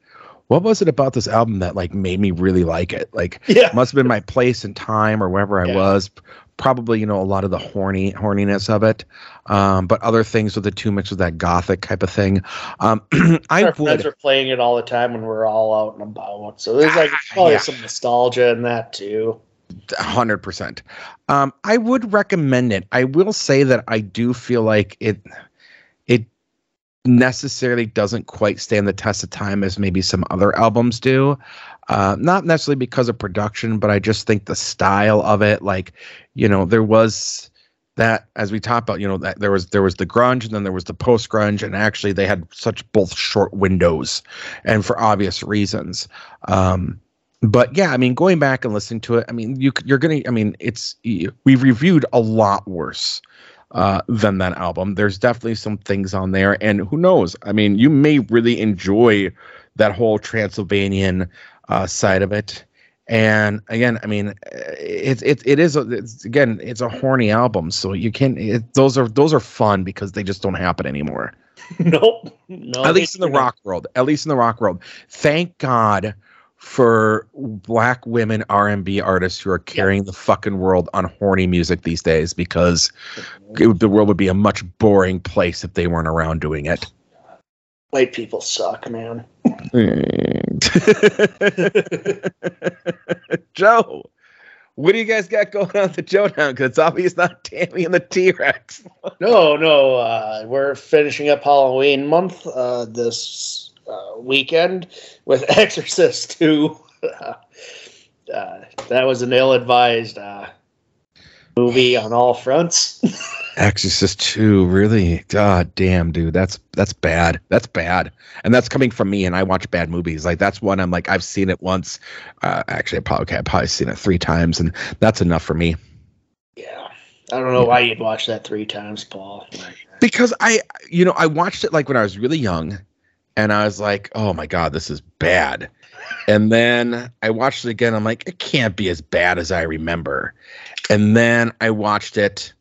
what was it about this album that like made me really like it? Like, Yeah, must have been my place and time or wherever I Yeah. was. Probably, you know, a lot of the horny horniness of it, um, but other things with the two mixed with that gothic type of thing. Um, [CLEARS THROAT] I our friends would. were playing it all the time when we are all out and about, so there's like probably Yeah. some nostalgia in that too. hundred percent. Um, I would recommend it. I will say that I do feel like it it necessarily doesn't quite stand the test of time as maybe some other albums do. Uh, not necessarily because of production, but I just think the style of it, like, you know, there was that as we talked about, you know, that there was there was the grunge and then there was the post grunge, and actually they had such both short windows, and for obvious reasons. Um, but yeah, I mean, going back and listening to it, I mean, you you're gonna, I mean, it's we've reviewed a lot worse uh, than that album. There's definitely some things on there, and who knows? I mean, you may really enjoy that whole Transylvanian uh, side of it. And again, I mean, it's it, it is a, it's, again, it's a horny album, so you can it, those are those are fun because they just don't happen anymore [LAUGHS] nope, no, at least in the rock world at least in the rock world thank god for black women R&B artists who are carrying the fucking world on horny music these days because it, would- the world would be a much boring place if they weren't around doing it. White people suck, man. [LAUGHS] Joe, what do you guys got going on at the Joe now? Because it's obvious not Tammy and the T Rex. No, no. Uh, we're finishing up Halloween month uh, this uh, weekend with [LAUGHS] Exorcist 2. [LAUGHS] uh, that was an ill advised uh, movie on all fronts. [LAUGHS] Exorcist 2, really? God damn, dude. That's that's bad. That's bad. And that's coming from me, and I watch bad movies. Like that's one I'm like, I've seen it once. Uh, actually, I probably I've probably seen it three times, and that's enough for me. yeah. I don't know why you'd watch that three times, Paul. because I, you know, I watched it like when I was really young, and I was like, oh my god, this is bad. And then I watched it again. I'm like, it can't be as bad as I remember. And then I watched it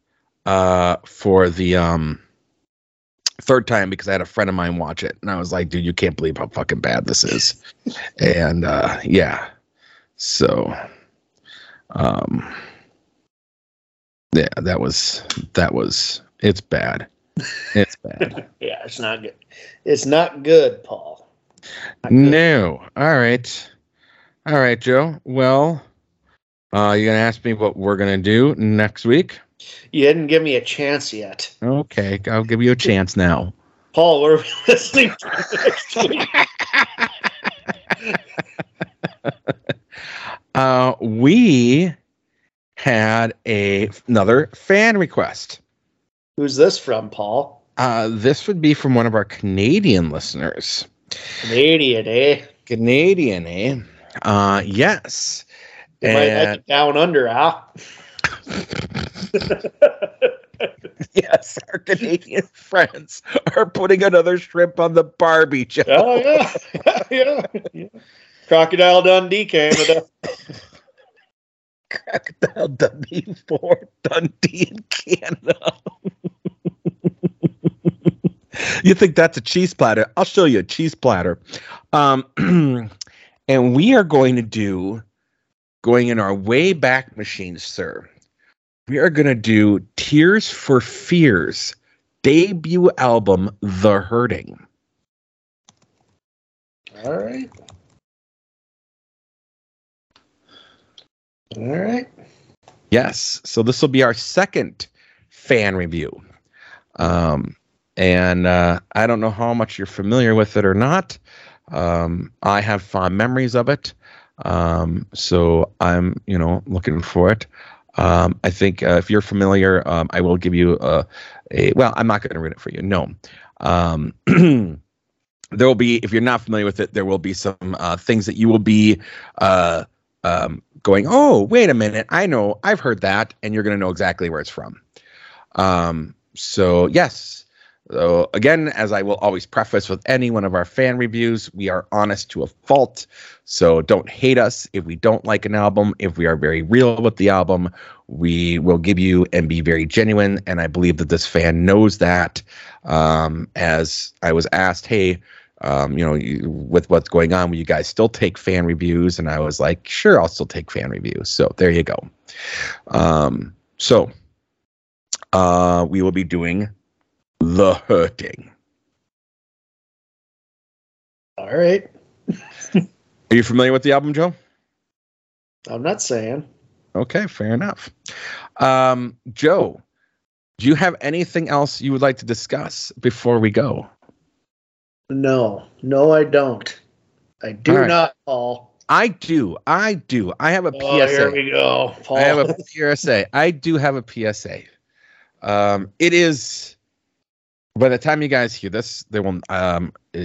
uh, for the um, third time because I had a friend of mine watch it, and I was like, dude, you can't believe how fucking bad this is. [LAUGHS] and uh, yeah, so um, yeah, that was that was it's bad. It's bad. [LAUGHS] Yeah, it's not good. It's not good, Paul. Not good. no. All right. All right, Joe. Well, uh, you're gonna ask me what we're gonna do next week. You didn't give me a chance yet. Okay, I'll give you a chance now. Paul, we're we [LAUGHS] listening to next week? [LAUGHS] Uh, we had a another fan request. Who's this from, Paul? Uh, this would be from one of our Canadian listeners. Canadian, eh? Canadian, eh? Uh, yes. You might like it down under, huh? [LAUGHS] yes, our Canadian friends are putting another shrimp on the Barbie, Joe. oh yeah, [LAUGHS] yeah, yeah. Crocodile Dundee, Canada. [LAUGHS] Crocodile Dundee for Dundee in Canada. you think that's a cheese platter? I'll show you a cheese platter. Um, [CLEARS THROAT] and we are going to do, going in our way back machine, sir. We are going to do Tears for Fears debut album, The Hurting. All right. All right. Yes. So this will be our second fan review. Um, and uh, I don't know how much you're familiar with it or not. Um, I have fond memories of it. Um, so I'm, you know, looking for it. Um, I think uh, if you're familiar, um, I will give you a, a well, I'm not going to read it for you. No. Um, [CLEARS THROAT] there will be, if you're not familiar with it, there will be some uh, things that you will be uh, um, going, oh, wait a minute, I know, I've heard that, and you're going to know exactly where it's from. Um, so, yes. So, again, as I will always preface with any one of our fan reviews, we are honest to a fault. So, don't hate us if we don't like an album. If we are very real with the album, we will give you and be very genuine. And I believe that this fan knows that. Um, as I was asked, hey, um, you know, you, with what's going on, will you guys still take fan reviews? And I was like, sure, I'll still take fan reviews. So there you go. Um, so uh, we will be doing The Hurting. All right. [LAUGHS] Are you familiar with the album, Joe? I'm not saying. Okay, fair enough. Um, Joe, do you have anything else you would like to discuss before we go? No, no, I don't. I do right. not, Paul. I do. I do. I have a Oh, here PSA. we go, Paul. I have a PSA. I do have a PSA. Um, it is. By the time you guys hear this, they will um uh,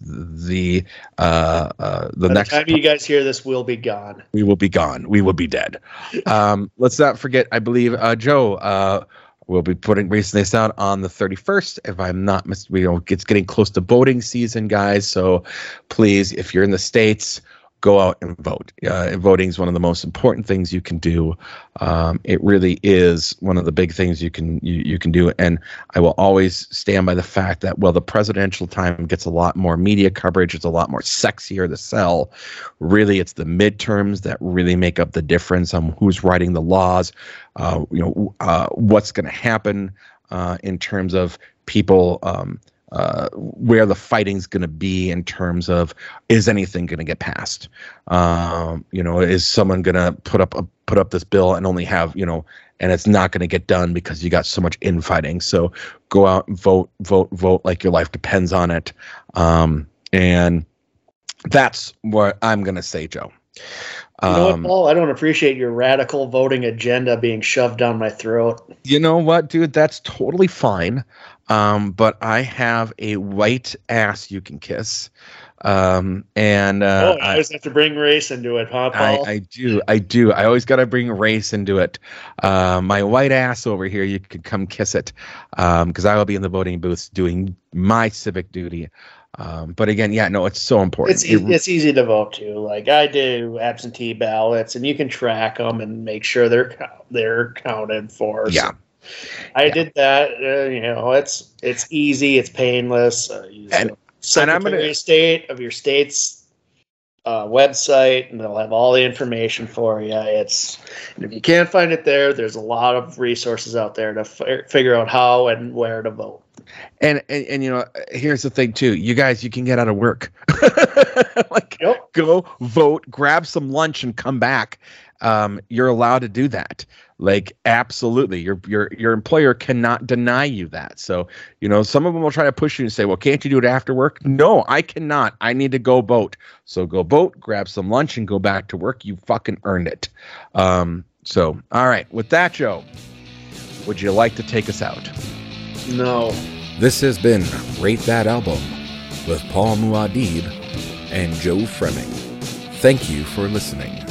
the uh, uh the By next the time you guys hear this, we'll be gone. we will be gone. We will be dead. Um, let's not forget. I believe uh, Joe uh, will be putting releasing this out on the 31st. If I'm not mis- we know it's getting close to boating season, guys. So please, if you're in the states, go out and vote. Uh, voting is one of the most important things you can do. Um, it really is one of the big things you can you, you can do. And I will always stand by the fact that well, the presidential time gets a lot more media coverage. It's a lot more sexier to sell. Really, it's the midterms that really make up the difference on who's writing the laws. Uh, you know uh, what's going to happen uh, in terms of people. Um, uh, where the fighting's going to be in terms of is anything going to get passed? Um, you know, is someone going to put up a, put up this bill and only have you know, and it's not going to get done because you got so much infighting. So go out and vote, vote, vote like your life depends on it. Um, and that's what I'm going to say, Joe. You know what, Um, Paul? I don't appreciate your radical voting agenda being shoved down my throat. You know what, dude? That's totally fine. Um, but I have a white ass you can kiss. Um, and uh, oh, I I, always have to bring race into it, huh, Paul? I, I do, I do. I always got to bring race into it. Uh, my white ass over here, you could come kiss it, because I will be in the voting booths doing my civic duty. Um, but again, yeah, no, it's so important. it's It- easy, it's easy to vote too. Like I do absentee ballots, and you can track them and make sure they're they're counted for. So yeah, I Yeah. did that. Uh, you know, it's it's easy, it's painless. Uh, And- the Secretary I'm gonna- of State of your state's uh, website, and they'll have all the information for you. It's and if you can't find it there, there's a lot of resources out there to fi- figure out how and where to vote. and, and and you know, here's the thing too. You guys, you can get out of work. [LAUGHS] like Yep. go vote, grab some lunch, and come back. Um, you're allowed to do that. Like absolutely, your your your employer cannot deny you that. So you know, some of them will try to push you and say, "Well, can't you do it after work?" No, I cannot. I need to go boat. So go boat, grab some lunch, and go back to work. You fucking earned it. Um, so all right, with that, Joe, would you like to take us out? No. This has been Rate That Album with Paul Muad'Dib and Joe Fremming. Thank you for listening.